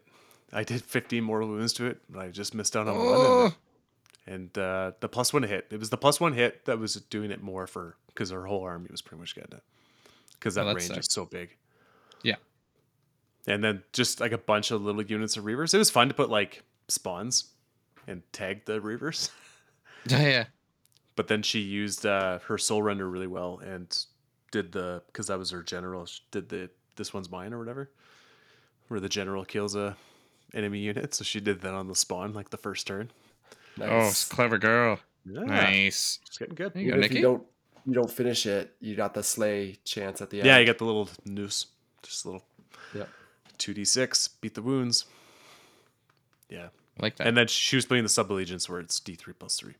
I did 15 mortal wounds to it, but I just missed out on
Oh.
one. And, and uh, the plus one hit. It was the plus one hit that was doing it more for because her whole army was pretty much getting it because
Oh,
that range
sick.
is so big.
Yeah.
And then just like a bunch of little units of reavers. It was fun to put like spawns and tag the reavers.
Yeah, yeah.
but then she used uh, her soul render really well and did the because that was her general she did the this one's mine or whatever where the general kills a enemy unit so she did that on the spawn like the first turn
Oh,
Nice.
clever girl.
yeah
Nice.
She's getting good
There you go,
Even if
Nikki.
you don't you don't finish it, you got the slay chance at the end.
yeah you got the little noose just a little
Yep.
2d6 beat the wounds yeah
I like that.
and then she was playing the sub allegiance where it's d3 plus 3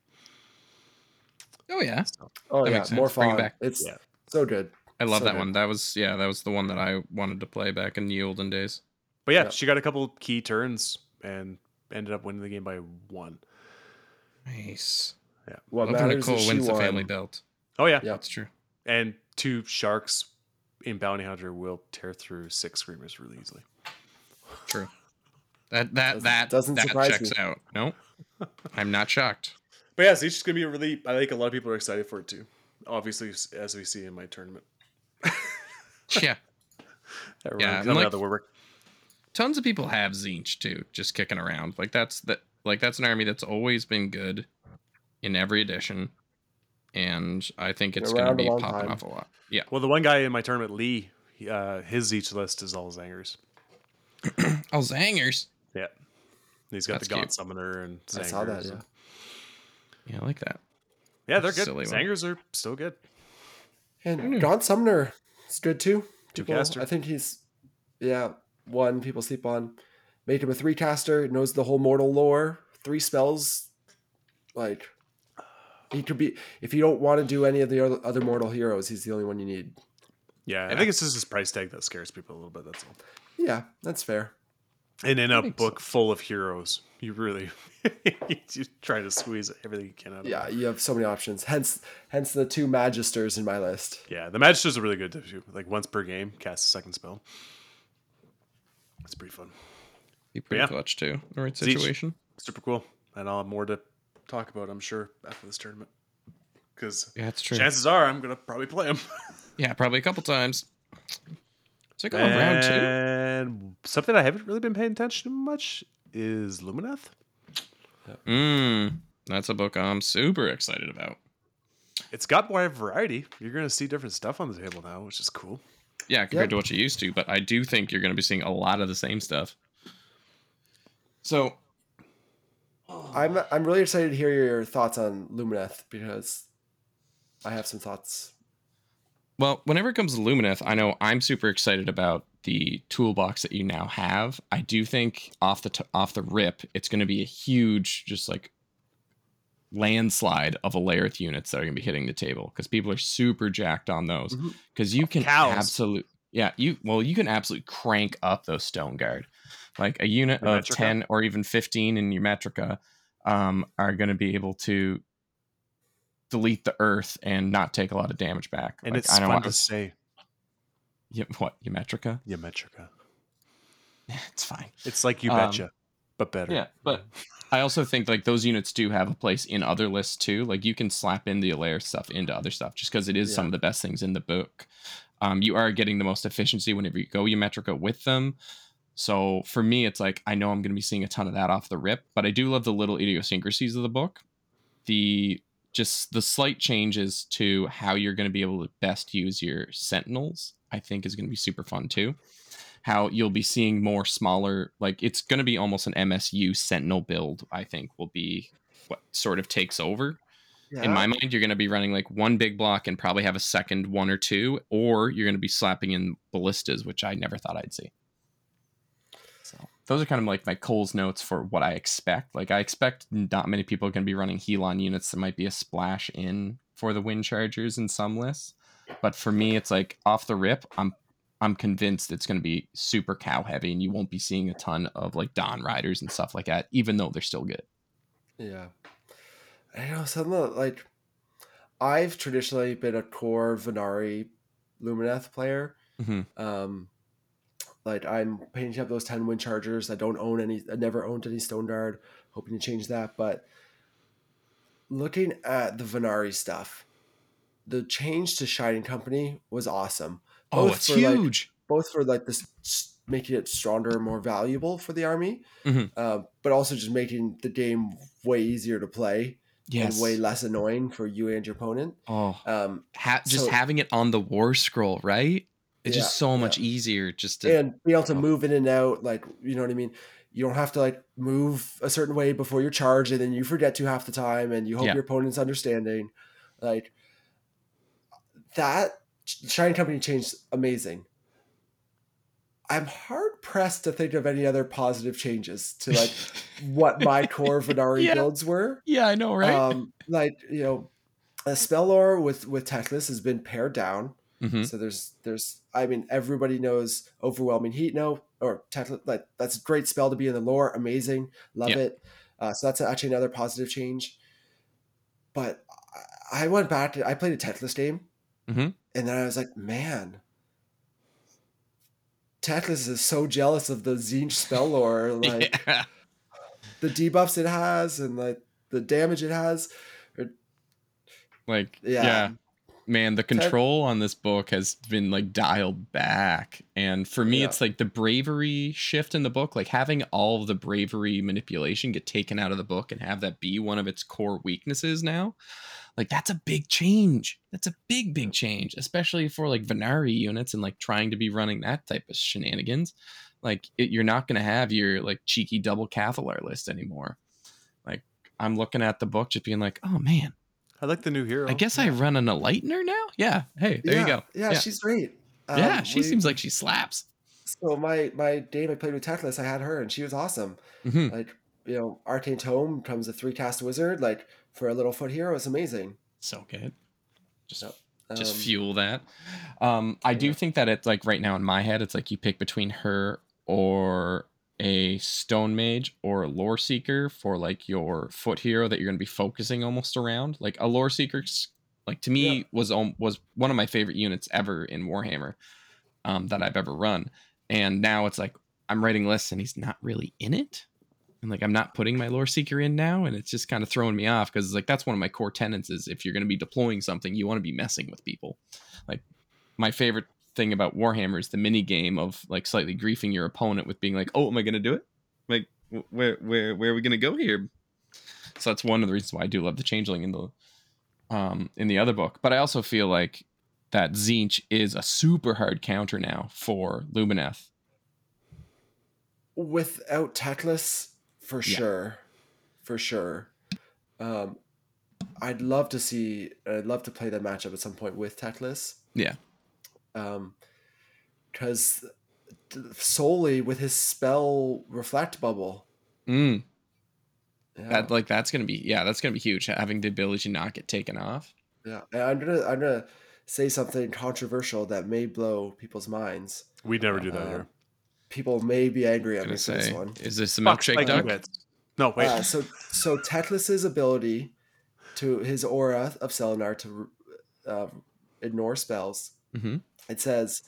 oh yeah,
Oh yeah, more
sense. It
fun.
back.
It's
Yeah.
so good.
I love
So
that
good.
one. That was yeah, that was the one that I wanted to play back in the olden days.
But yeah
Yeah.
she got a couple key turns and ended up winning the game by one
Nice.
Yeah.
Love when
matters
Nicole
is she
wins the
won.
family belt.
oh yeah
Yeah.
That's true.
and two sharks in bounty hunter will tear through six screamers really easily
True. That that
Doesn't-
that
doesn't
that
surprise
checks
me.
out. No, I'm not shocked.
But yeah, Siege is gonna be a really. I think a lot of people are excited for it too. Obviously, as we see in my tournament.
Yeah,
Everyone
Yeah, and
coming
like-
out of the woodwork.
Tons of people have Tzeentch too, just kicking around. Like that's that. Like that's an army that's always been good in every edition, and I think it's going to be popping
time.
off a lot. Yeah.
Well, the one guy in my tournament, Lee, uh, his each list is all Tzaangors.
all Tzaangors.
Yeah, he's got
That's
the God
cute.
Summoner and Tzaangors.
I saw that. Yeah.
Yeah, I like that.
yeah, they're good.
Silly one.
Tzaangors are still good.
And Gaunt Summoner is good too.
Two
People-
caster.
I think he's, yeah, one people sleep on. Made him a three caster, knows the whole mortal lore, three spells. Like, he could be, if you don't want to do any of the other, other mortal heroes, he's the only one you need.
Yeah, I think it's just his price tag that scares people a little bit. That's all.
Yeah, that's fair.
And in a
Makes
book full of heroes, you really you try to squeeze everything you can out of
Yeah, you have so many options. Hence, hence the two magisters in my list.
Yeah, the Magisters are really good too. Like once per game, cast a second spell. It's pretty fun.
Be pretty
yeah.
clutch too. The right situation.
Super cool. And I'll have more to talk about, I'm sure, after this tournament. Because
Yeah, it's true.
chances are I'm gonna probably play them.
Yeah, probably a couple times. Is it going round two?
And something I haven't really been paying attention to much is Lumineth.
Mmm. That's a book I'm super excited about.
It's got more variety. You're gonna see different stuff on the table now, which is cool.
Yeah, compared
Yep.
to what you used to, but I do think you're going to be seeing a lot of the same stuff. So,
I'm I'm really excited to hear your thoughts on Lumineth because I have some thoughts.
well, whenever it comes to Lumineth, I know I'm super excited about the toolbox that you now have. I do think off the t- off the rip, it's going to be a huge, just like landslide of Alarith units that are going to be hitting the table because people are super jacked on those because you can
Cows.
absolute yeah you well you can absolutely crank up those stone guard like a unit of
Metrica?
10 or even 15 in your metrica um, are going to be able to delete the earth and not take a lot of damage back
And
Like,
it's
I know
fun
I
to say.
yeah, what your metrica
Ymetrica.
it's fine
It's like you
Um,
betcha, but better.
Yeah, but I also think like those units do have a place in other lists too. Like you can slap in the Alair stuff into other stuff just because it is some of the best things in the book. Um, you are getting the most efficiency whenever you go Metrica with them. So for me, it's like I know I'm going to be seeing a ton of that off the rip, but I do love the little idiosyncrasies of the book. The just the slight changes to how you're going to be able to best use your sentinels, I think is going to be super fun too. How you'll be seeing more smaller like it's going to be almost an msu sentinel build i think will be what sort of takes over. In my mind you're going to be running like one big block and probably have a second one or two or you're going to be slapping in ballistas which i never thought i'd see those are kind of like my cole's notes for what i expect like i expect not many people are going to be running helon units There might be a splash in for the wind chargers in some lists but for me it's like off the rip i'm I'm convinced it's going to be super cow heavy, and you won't be seeing a ton of like Dawnriders and stuff like that, even though they're still good.
Yeah. I know some of like I've traditionally been a core Vanari Lumineth player.
Mhm.
Um like I'm painting up those 10 wind chargers. I don't own any I never owned any Stone Guard, hoping to change that. But looking at the Vanari stuff, the change to Shining Company was awesome.
Oh,
Both
it's
for, like,
huge.
both for like this making it stronger and more valuable for the army,
Mhm.
uh, but also just making the game way easier to play
yes.
and way less annoying for you and your opponent.
oh,
Um,
ha- just
so-
having it on the war scroll, right? It's just
Yeah,
so
yeah.
much easier just to.
and being able to
Oh.
move in and out, like you know what I mean. You don't have to like move a certain way before your charge, and then you forget to half the time, and you hope
Yeah.
your opponent's understanding. Like that, Shining Company changed amazing. I'm hard pressed to think of any other positive changes to like what my core Vanari
Yeah.
builds were.
yeah, I know, right?
Um, like you know, a Spellor with with Teclis has been pared down.
Mhm.
So there's there's I mean everybody knows overwhelming heat no or like that's a great spell to be in the lore, amazing, love
Yeah.
it. Uh, so that's actually another positive change. But I- went back to I played a Teclis game,
Mhm.
and then I was like, man. Teclis is so jealous of the Tzeentch spell lore, like
yeah.
the debuffs it has and like the damage it has.
Or, Like,
Yeah.
yeah. Man, the control on this book has been like dialed back. And for me,
Yeah.
it's like the bravery shift in the book, like having all the bravery manipulation get taken out of the book and have that be one of its core weaknesses now. Like, that's a big change. That's a big, big change, especially for like Vanari units and like trying to be running that type of shenanigans. Like, it, you're not going to have your like cheeky double Cathallar list anymore. Like, I'm looking at the book just being like, oh man,
I like the new hero.
I guess I run an Enlightener now. Yeah. Hey, there
yeah,
you go.
Yeah,
Yeah.
she's great. Um,
yeah, she
we-
seems like she slaps.
So my my game I played with Teclis, I had her and she was awesome.
Mhm.
Like you know, Arcane Tome comes a three cast wizard. Like for a little foot hero, it's amazing.
So good. Just
Yep.
just
Um,
fuel that. Um, I do think that it's like right now in my head, it's like you pick between her or a stone mage or a lore seeker for like your foot hero that you're going to be focusing almost around. Like a lore seeker, like to me
Yeah.
was um, was one of my favorite units ever in Warhammer um, that I've ever run. And now it's like I'm writing lists and he's not really in it. And like I'm not putting my lore seeker in now, and it's just kind of throwing me off because like that's one of my core tenets is if you're going to be deploying something, you want to be messing with people. Like my favorite thing about Warhammer is the mini game of like slightly griefing your opponent with being like, "Oh, am I going to do it? Like, where where where are we going to go here?" So that's one of the reasons why I do love the changeling in the um in the other book. But I also feel like that Tzeentch is a super hard counter now for Lumineth.
without Teclis, for
Yeah.
sure, for sure. Um, I'd love to see. I'd love to play that matchup at some point with Teclis.
Yeah.
Um, because solely with his spell reflect bubble.
Mm,
Yeah.
that like that's gonna be yeah that's gonna be huge having the ability to not get taken off.
Yeah, and I'm gonna I'm gonna say something controversial that may blow people's minds.
We never do that
Uh,
here.
People may be angry at
gonna
me for this
say,
one.
is this a
Fuck
milkshake
spiky
duck?
bits. No, wait.
Uh, so so Teclis's ability to his aura of Celennar to um, ignore spells.
Mhm.
It says,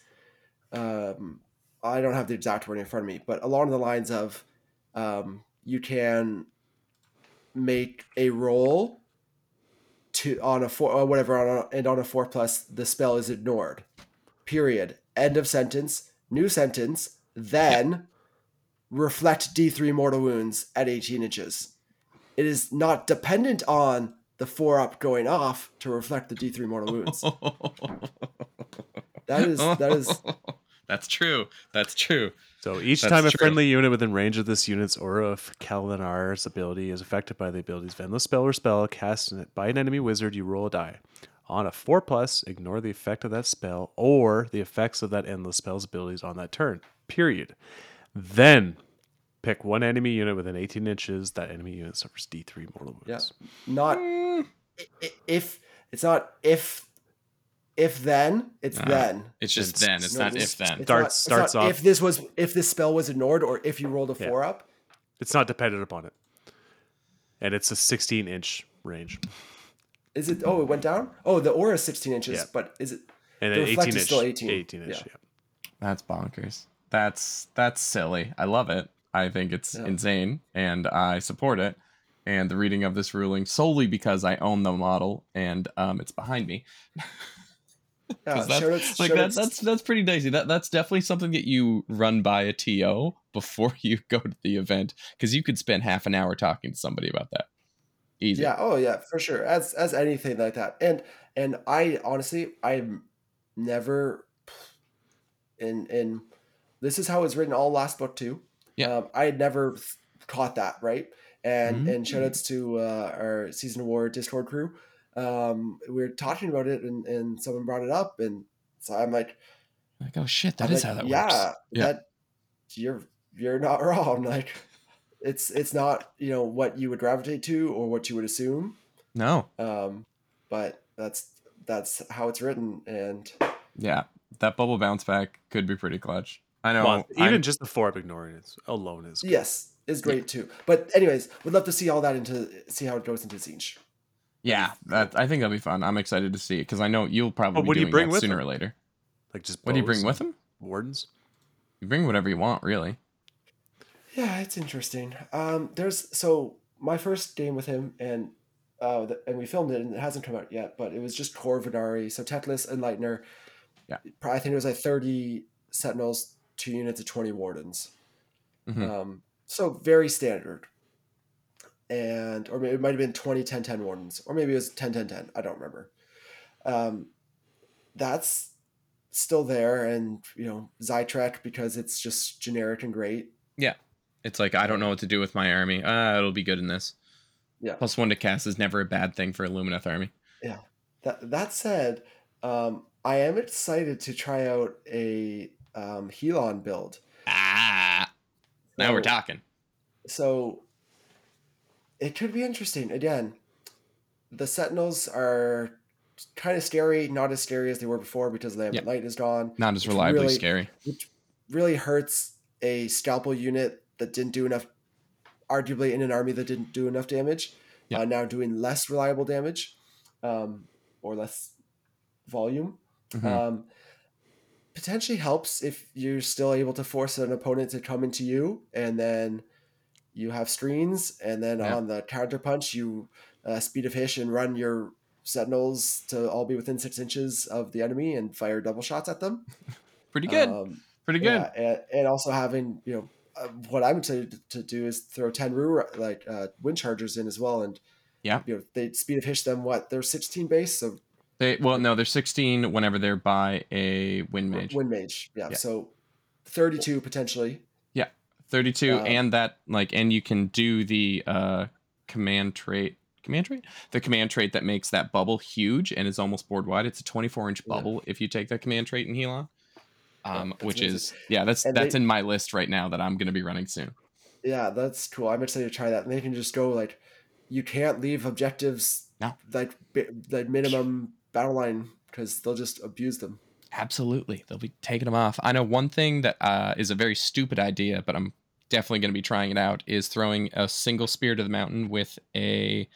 um, I don't have the exact wording in front of me, but along the lines of, um, you can make a roll to on a four or whatever on a, and on a four plus the spell is ignored. Period. End of sentence. New sentence. Then reflect D3 mortal wounds at 18 inches. It is not dependent on the four up going off to reflect the D3 mortal wounds. That is that is
That's true. That's true.
So each
That's
time a friendly unit within range of this unit's aura of Kalinar's ability is affected by the ability's Vendless spell or spell cast by an enemy wizard, you roll a die. On a 4 plus, ignore the effect of that spell or the effects of that endless spell's abilities on that turn. Period. Then pick one enemy unit within 18 inches. That enemy unit suffers D3 mortal wounds.
Yeah. not hmm. i- i- if it's not if if then, it's
Uh,
then.
It's just
It's-
then. It's
No,
not if then.
It's
Starts-
not-
starts off-
If this was if this spell was ignored, or if you rolled a
Yeah.
four up.
It's not dependent upon it. And it's a 16 inch range.
Is it? Oh, it went down. Oh, the aura is 16 inches,
Yeah.
but is it?
And
The
an
reflect
18
is
inch.
still 18.
18 inch,
Yeah.
yeah.
That's bonkers. That's that's silly. I love it. I think it's
Yeah.
insane and I support it. And the reading of this ruling solely because I own the model and um, it's behind me.
Yeah,
that's, like that, that's that's pretty dicey. That that's definitely something that you run by a TO before you go to the event because you could spend half an hour talking to somebody about that. Easy.
Yeah. Oh, yeah, for sure. As as anything like that, and and I honestly, I'm never in in. This is how it's written all last book too.
Yeah.
Um, I had never caught that right, and and
Mm.
shout outs to uh, our season of war Discord crew. Um, we were talking about it, and and someone brought it up, and so I'm like,
Like oh shit, that
I'm
is
like,
how that
yeah,
works. Yeah.
that you're you're not wrong. Like, it's it's not you know what you would gravitate to or what you would assume
No.
um, but that's that's how it's written and
Yeah. That bubble bounce back could be pretty clutch. I know.
Well, even
I'm-
just the four up ignoring it alone is. good.
yes is great too but anyways would love to see all that into see how it goes into Tzeentch.
Yeah, that I think that'll be fun. I'm excited to see it because I know you'll probably
Oh,
be
what do you bring
that
with
sooner
him?
or later.
Like just.
What do you bring with him?
Wardens.
You bring whatever you want, really.
yeah it's interesting um there's so my first game with him and uh the, and we filmed it and it hasn't come out yet but it was just core Vanari so Teclis Enlightener
Yeah.
I think it was like 30 Sentinels two units of 20 Wardens
Mhm.
um so very standard and or maybe it might have been 20 10 10 wardens or maybe it was 10 10 10 i don't remember um that's still there and you know Zaitrec because it's just generic and great Yeah.
It's like I don't know what to do with my army. Ah, it'll be good in this.
Yeah.
Plus one to cast is never a bad thing for a Lumineth army. Yeah.
That that said um i am excited to try out a um helon build
Ah, now we're talking.
so it could be interesting again the sentinels are kind of scary not as scary as they were before because the
Yeah.
light is gone
Not as reliably
really-
scary.
which really hurts a scalpel unit that didn't do enough, arguably in an army that didn't do enough damage,
Yeah.
uh, now doing less reliable damage, um, or less volume.
Mhm.
Um, potentially helps if you're still able to force an opponent to come into you, and then you have screens, and then
Yeah.
on the counter punch you uh, speed of Hysh and run your sentinels to all be within six inches of the enemy and fire double shots at them.
Pretty good.
Um,
Pretty good.
yeah, and, and also having you know uh, what I'm excited to do is throw ten Ru like uh, wind chargers in as well, and
Yeah.
you know they speed of Hysh them what they're 16 base, so
They well, no, they're 16 whenever they're by a wind mage.
wind mage, yeah,
Yeah.
so 32 potentially.
32
Um,
and that like and you can do the uh command trait command trait the command trait that makes that bubble huge and is almost board wide it's a 24 inch
Yeah.
bubble if you take that command trait in Helon um
that's
which
amazing.
is yeah that's
And
that's
they-
in my list right now that i'm going to be running soon
Yeah, that's cool. I'm excited to try that. And they can just go like, you can't leave objectives
No.
like like minimum battle line because they'll just abuse them.
Absolutely. They'll be taking them off. I know one thing that uh is a very stupid idea but i'm definitely going to be trying it out is throwing a single spirit of the mountain with a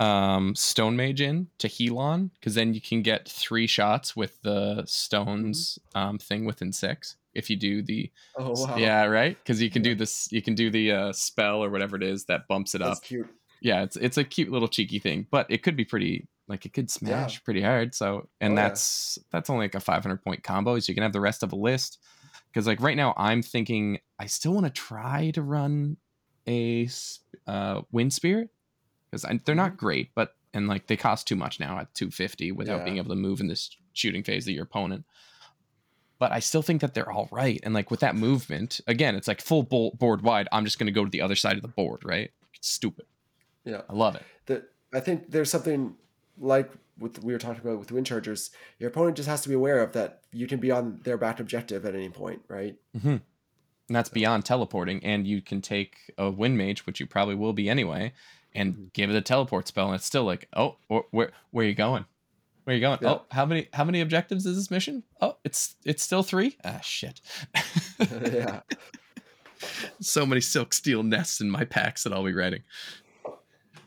um stone mage in to Helon because then you can get three shots with the stones um thing within six if you do the
Oh wow,
yeah right? Because you can do this you can do the uh spell or whatever it is that bumps it
that's
up.
cute.
yeah it's it's a cute little cheeky thing but it could be pretty like it could smash pretty hard so and
Oh, yeah.
that's that's only like a 500 point combo so you can have the rest of a list because like right now i'm thinking i still want to try to run a uh wind spirit because they're not great but and like they cost too much now at 250 without
Yeah.
being able to move in this shooting phase of your opponent but I still think that they're all right. And like with that movement, again, it's like full bo- board wide. I'm just going to go to the other side of the board, right? It's stupid.
Yeah.
I love it.
that I think there's something like with we were talking about with wind chargers. Your opponent just has to be aware of that. You can be on their backed objective at any point, right?
Mm-hmm. And that's beyond teleporting. And you can take a wind mage, which you probably will be anyway, and give it a teleport spell. And it's still like, oh, wh- where where are you going? Where are you going?
Yeah.
Oh, how many how many objectives is this mission? Oh, it's it's still three. Ah, shit.
yeah.
so many silk steel nests in my packs that I'll be writing.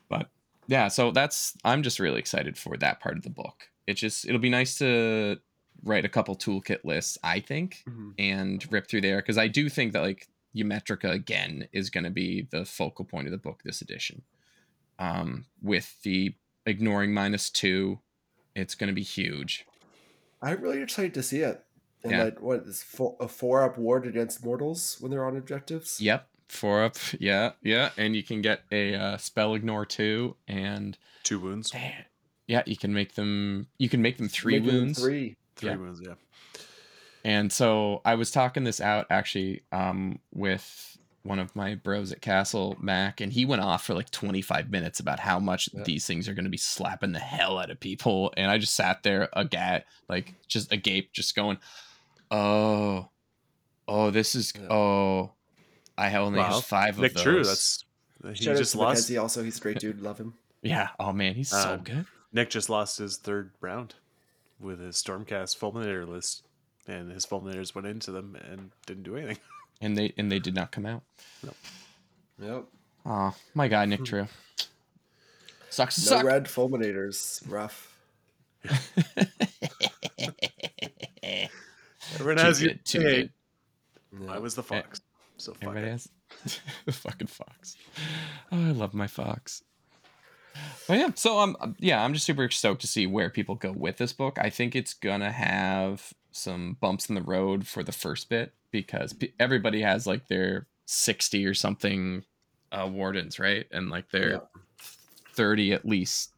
But yeah, so that's I'm just really excited for that part of the book. It just it'll be nice to write a couple toolkit lists, I think,
Mhm.
and rip through there because I do think that like Ymetrica again is going to be the focal point of the book this edition. Um, with the ignoring minus two, it's going to be huge.
I'm really excited to see it. And
Yeah.
like, what is four, a four up ward against mortals when they're on objectives?
Yep, four up. Yeah, yeah, and you can get a uh, spell ignore two, and
Two wounds.
yeah, you can make them. You can make them three
Making them
wounds.
Three.
Three
yeah.
wounds, yeah.
And so I was talking this out actually um, with one of my bros at Castle, Mac, and he went off for like 25 minutes about how much
Yeah.
these things are going to be slapping the hell out of people. And I just sat there, agat, like just agape, just going, oh, oh, this is,
Yeah.
oh, I have only
Wow.
have five
Nick
of those.
Nick True, that's he
Shout
just
to
lost.
Mackenzie also. He's a great dude. Love him.
Yeah. Oh man, he's so
Um,
good.
Nick just lost his third round with his Stormcast Fulminator list, and his Fulminators went into them and didn't do anything.
And they and they did not come out. Nope.
Yep.
Oh, my God, Nick True. Sucks
No
suck.
red fulminators. Rough.
Everyone
Too
has you.
too
hey,
good.
Yeah.
I was the fox. So fuck
Everybody
it.
has the fucking fox. Oh, I love my fox. But yeah, so I'm um, yeah, I'm just super stoked to see where people go with this book. I think it's gonna have some bumps in the road for the first bit because pe- everybody has like their sixty or something uh, wardens, right? And like their
Yeah.
thirty at least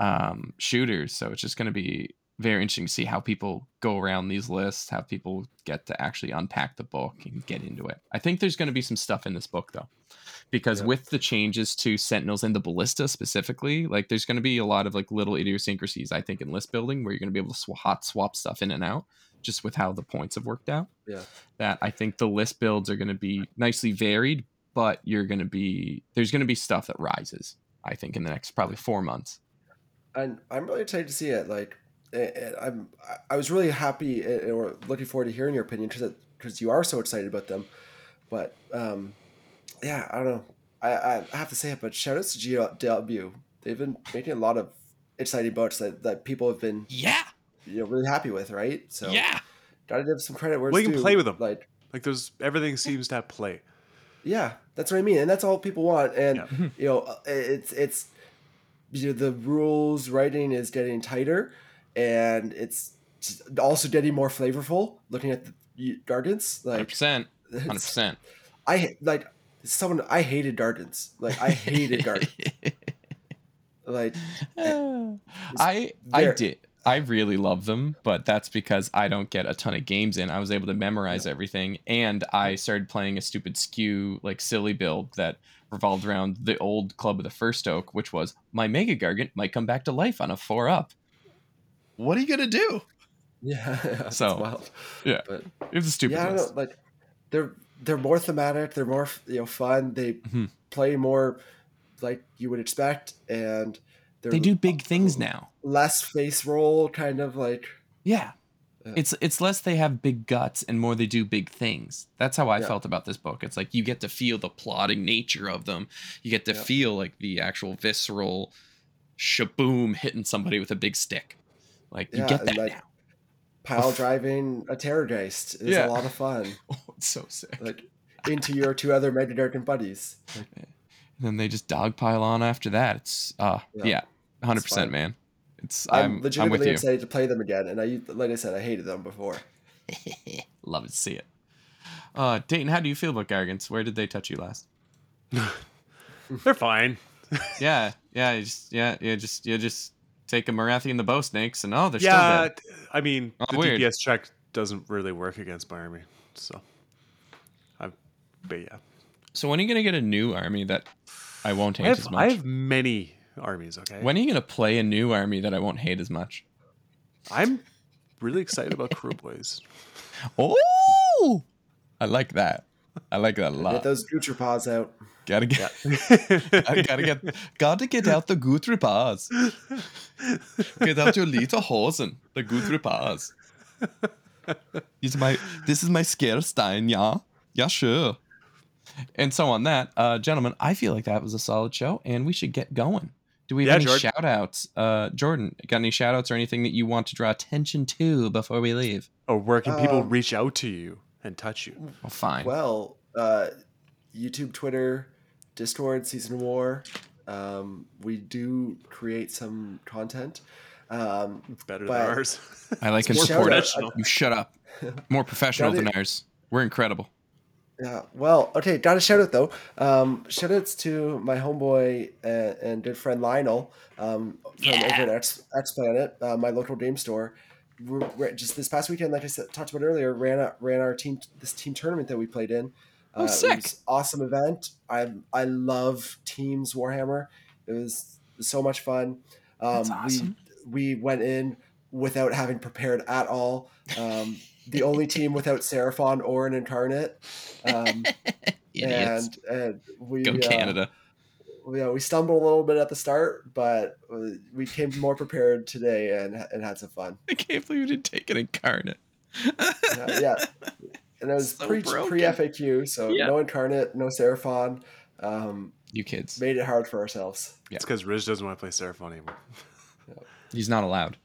um, shooters. So it's just gonna be very interesting to see how people go around these lists, how people get to actually unpack the book and get into it. I think there's going to be some stuff in this book though, because
Yeah.
with the changes to Sentinels and the Ballista specifically, like there's going to be a lot of like little idiosyncrasies. I think in list building where you're going to be able to sw- hot swap stuff in and out, just with how the points have worked out.
Yeah.
That I think the list builds are going to be nicely varied, but you're going to be there's going to be stuff that rises. I think in the next probably four months.
and I'm really excited to see it. Like, I'm I- I was really happy and or looking forward to hearing your opinion because because you are so excited about them. But um, yeah, I don't know. I, I have to say it, but shout outs to GW. They've been making a lot of exciting boats that, that people have been
Yeah.
you know really happy with, right? So
Yeah.
gotta give some credit where
Well,
it's
you can
due.
play with them.
Like
Like there's everything seems to have play.
Yeah, that's what I mean, and that's all people want. And
Yeah.
you know, uh, it's it's you know, the rules writing is getting tighter, and it's also getting more flavorful. Looking at the Gargants,
Hundred
like
percent. hundred percent.
I like someone I hated Gargants. Like I hated Gargants. Like
I I did. I really love them, but that's because I don't get a ton of games in. I was able to memorize everything, and I started playing a stupid skew like silly build that revolved around the old club of the first oak, which was my Mega Gargant might come back to life on a four up. What are you gonna do?
yeah,
So,
wild.
yeah.
but
It was a stupid
yeah, I know. Like they're they're more thematic. They're more you know fun. They
Mhm.
play more like you would expect, and they're
They do big things now.
less face roll, kind of like
Yeah.
Yeah.
It's it's less they have big guts and more they do big things. That's how I
Yeah.
felt about this book. It's like you get to feel the plotting nature of them. You get to
Yeah.
feel like the actual visceral shaboom hitting somebody with a big stick. Like you
Yeah,
get
and,
that
like,
now.
pile driving a terrorgeist is
Yeah.
a lot of fun.
Oh, it's so sick.
Like into your two other Mega Darkin buddies.
and then they just dogpile on after that. It's uh
Yeah.
yeah, hundred
It's
percent, man. It's
I'm,
I'm I'm, with
legitimately
you.
excited to play them again, and I like I said, I hated them before.
Love to see it. Uh, Dayton, how do you feel about Gargants? Where did they touch you last?
They're fine.
Yeah, yeah, you just yeah, you just you just take a Morathi and the bow snakes, and oh, they're
yeah,
still dead.
I mean
Oh,
the
weird.
DPS check doesn't really work against my army, so I. But yeah,
So when are you gonna get a new army that I won't hate
I have,
as much?
I have many armies. Okay,
When are you gonna play a new army that I won't hate as much?
I'm really excited about Kruleboyz.
Oh, I like that. I like that a lot.
Get those Gutrippaz out.
Gotta get, I gotta get, gotta get out the Gutrippaz. Get out your little hosen, the Gutrippaz. This is my, this is my Scarstein, yeah, yeah, sure. And so on that, uh, gentlemen, I feel like that was a solid show, and we should get going. Do we have
Yeah,
any
Jordan.
shout outs? Uh, Jordan, got any shout outs or anything that you want to draw attention to before we leave?
Or where can people
Um,
reach out to you and touch you?
Well, fine.
Well, uh, YouTube, Twitter, Discord, Season of War. Um, we do create some content. Um,
It's better than ours.
I like and
More
support it.
professional.
You shut up. More professional than ours. We're incredible.
Yeah. Well, okay. Got a shout out though. Um, shout outs to my homeboy and, and good friend Lionel um, from over at X, X Planet, uh, my local game store. Just this past weekend, like I said, talked about earlier, ran ran our team this team tournament that we played in.
Oh,
it
sick.
awesome event. I I love teams Warhammer. It was so much fun. Um,
That's awesome.
We we went in without having prepared at all. Um, the only team without Seraphon or an incarnate. Um, and and we
Go
uh,
Canada.
We, uh, we stumbled a little bit at the start, but uh, we came more prepared today and and had some fun.
I can't believe you didn't take an incarnate.
Uh, yeah, and it was
So
pre
broken.
pre FAQ, so
Yeah.
no incarnate, no Seraphon. Um,
You kids.
made it hard for ourselves.
It's because Riz doesn't want to play Seraphon anymore.
He's not allowed.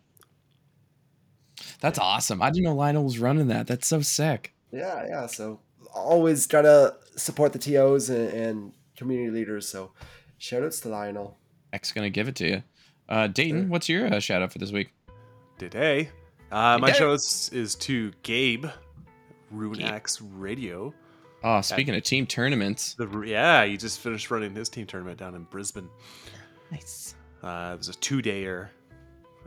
That's awesome. I didn't know Lionel was running that. That's so sick.
Yeah, yeah. So always gotta support the TOs and, and community leaders. So shout outs to Lionel.
X gonna give it to you. Uh, Dayton, what's your uh, shout out for this week?
Today, uh, my
Today.
show is, is to Gabe, Runex Radio.
Oh, speaking of team tournaments.
The yeah, he just finished running his team tournament down in Brisbane.
Nice.
Uh, it was a two-dayer,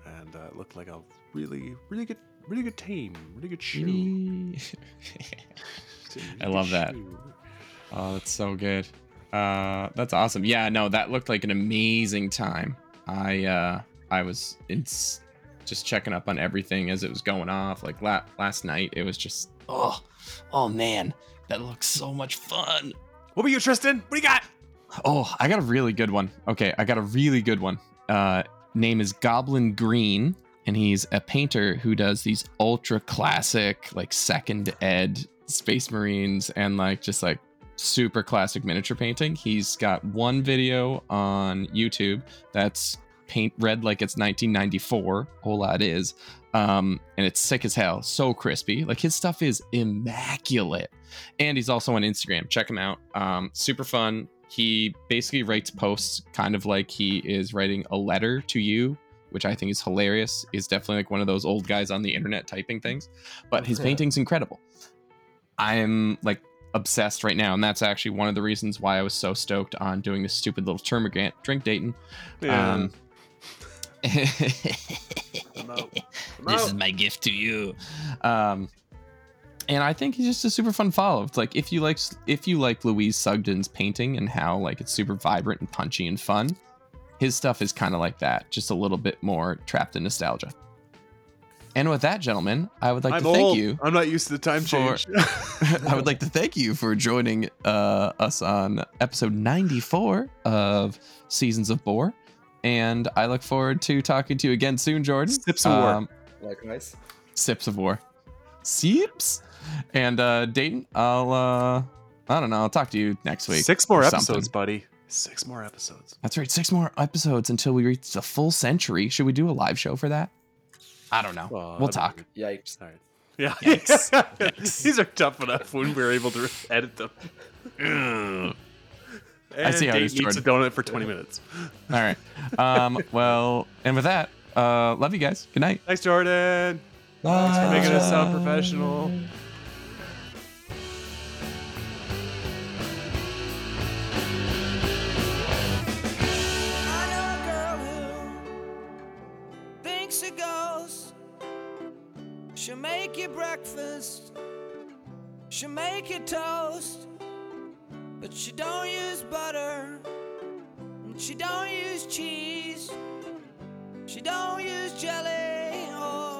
and uh, it looked like a really, really good, really good team, really good show.
I love that. Oh, that's so good. Uh, that's awesome. Yeah, no, that looked like an amazing time. I uh, I was in s- just checking up on everything as it was going off. Like la- last night, it was just oh, oh man, that looks so much fun.
What about you, Tristan? What do you got?
Oh, I got a really good one. Okay, I got a really good one. Uh, name is Goblin Green, and he's a painter who does these ultra classic, like second ed Space Marines and like just like super classic miniature painting. He's got one video on YouTube that's paint red like it's 1994. Hola, it is. Um, and it's sick as hell, so crispy. Like his stuff is immaculate. And he's also on Instagram. Check him out. Um, super fun. He basically writes posts kind of like he is writing a letter to you, which I think is hilarious. Is definitely like one of those old guys on the internet typing things. But his
Yeah.
painting's incredible. I'm like obsessed right now, and that's actually one of the reasons why I was so stoked on doing this stupid little termagant drink Dayton.
Yeah.
Um,
I'm out. I'm
this
out.
is my gift to you. Um, and I think he's just a super fun follow. It's like if you like if you like Louise Sugden's painting and how like it's super vibrant and punchy and fun, his stuff is kind of like that, just a little bit more trapped in nostalgia. And with that, gentlemen, I would like
I'm
to thank
old.
you.
I'm not used to the time
for-
change.
I would like to thank you for joining uh, us on episode 94 of Seasons of Bore. And I look forward to talking to you again soon, Jordan.
Sips of War.
Likewise.
Sips of War. Sips. And uh, Dayton, I'll uh, I don't know. I'll talk to you next week.
Six more episodes,
something.
buddy. Six more episodes.
That's right. Six more episodes until we reach the full century. Should we do a live show for that? I don't know.
Well,
we'll
that'd
talk.
Yikes.
All right. Yeah.
Yikes. Yikes.
These are tough enough when we're able to edit them. And
I see how it
Dave
is,
eats a donut for 20 minutes.
All right. Um, well, and with that, uh, love you guys. Good night.
Thanks, Jordan.
Thanks
for making us sound professional.
She'll make you breakfast. She'll make you toast. But she don't use butter. And she don't use cheese. She don't use jelly or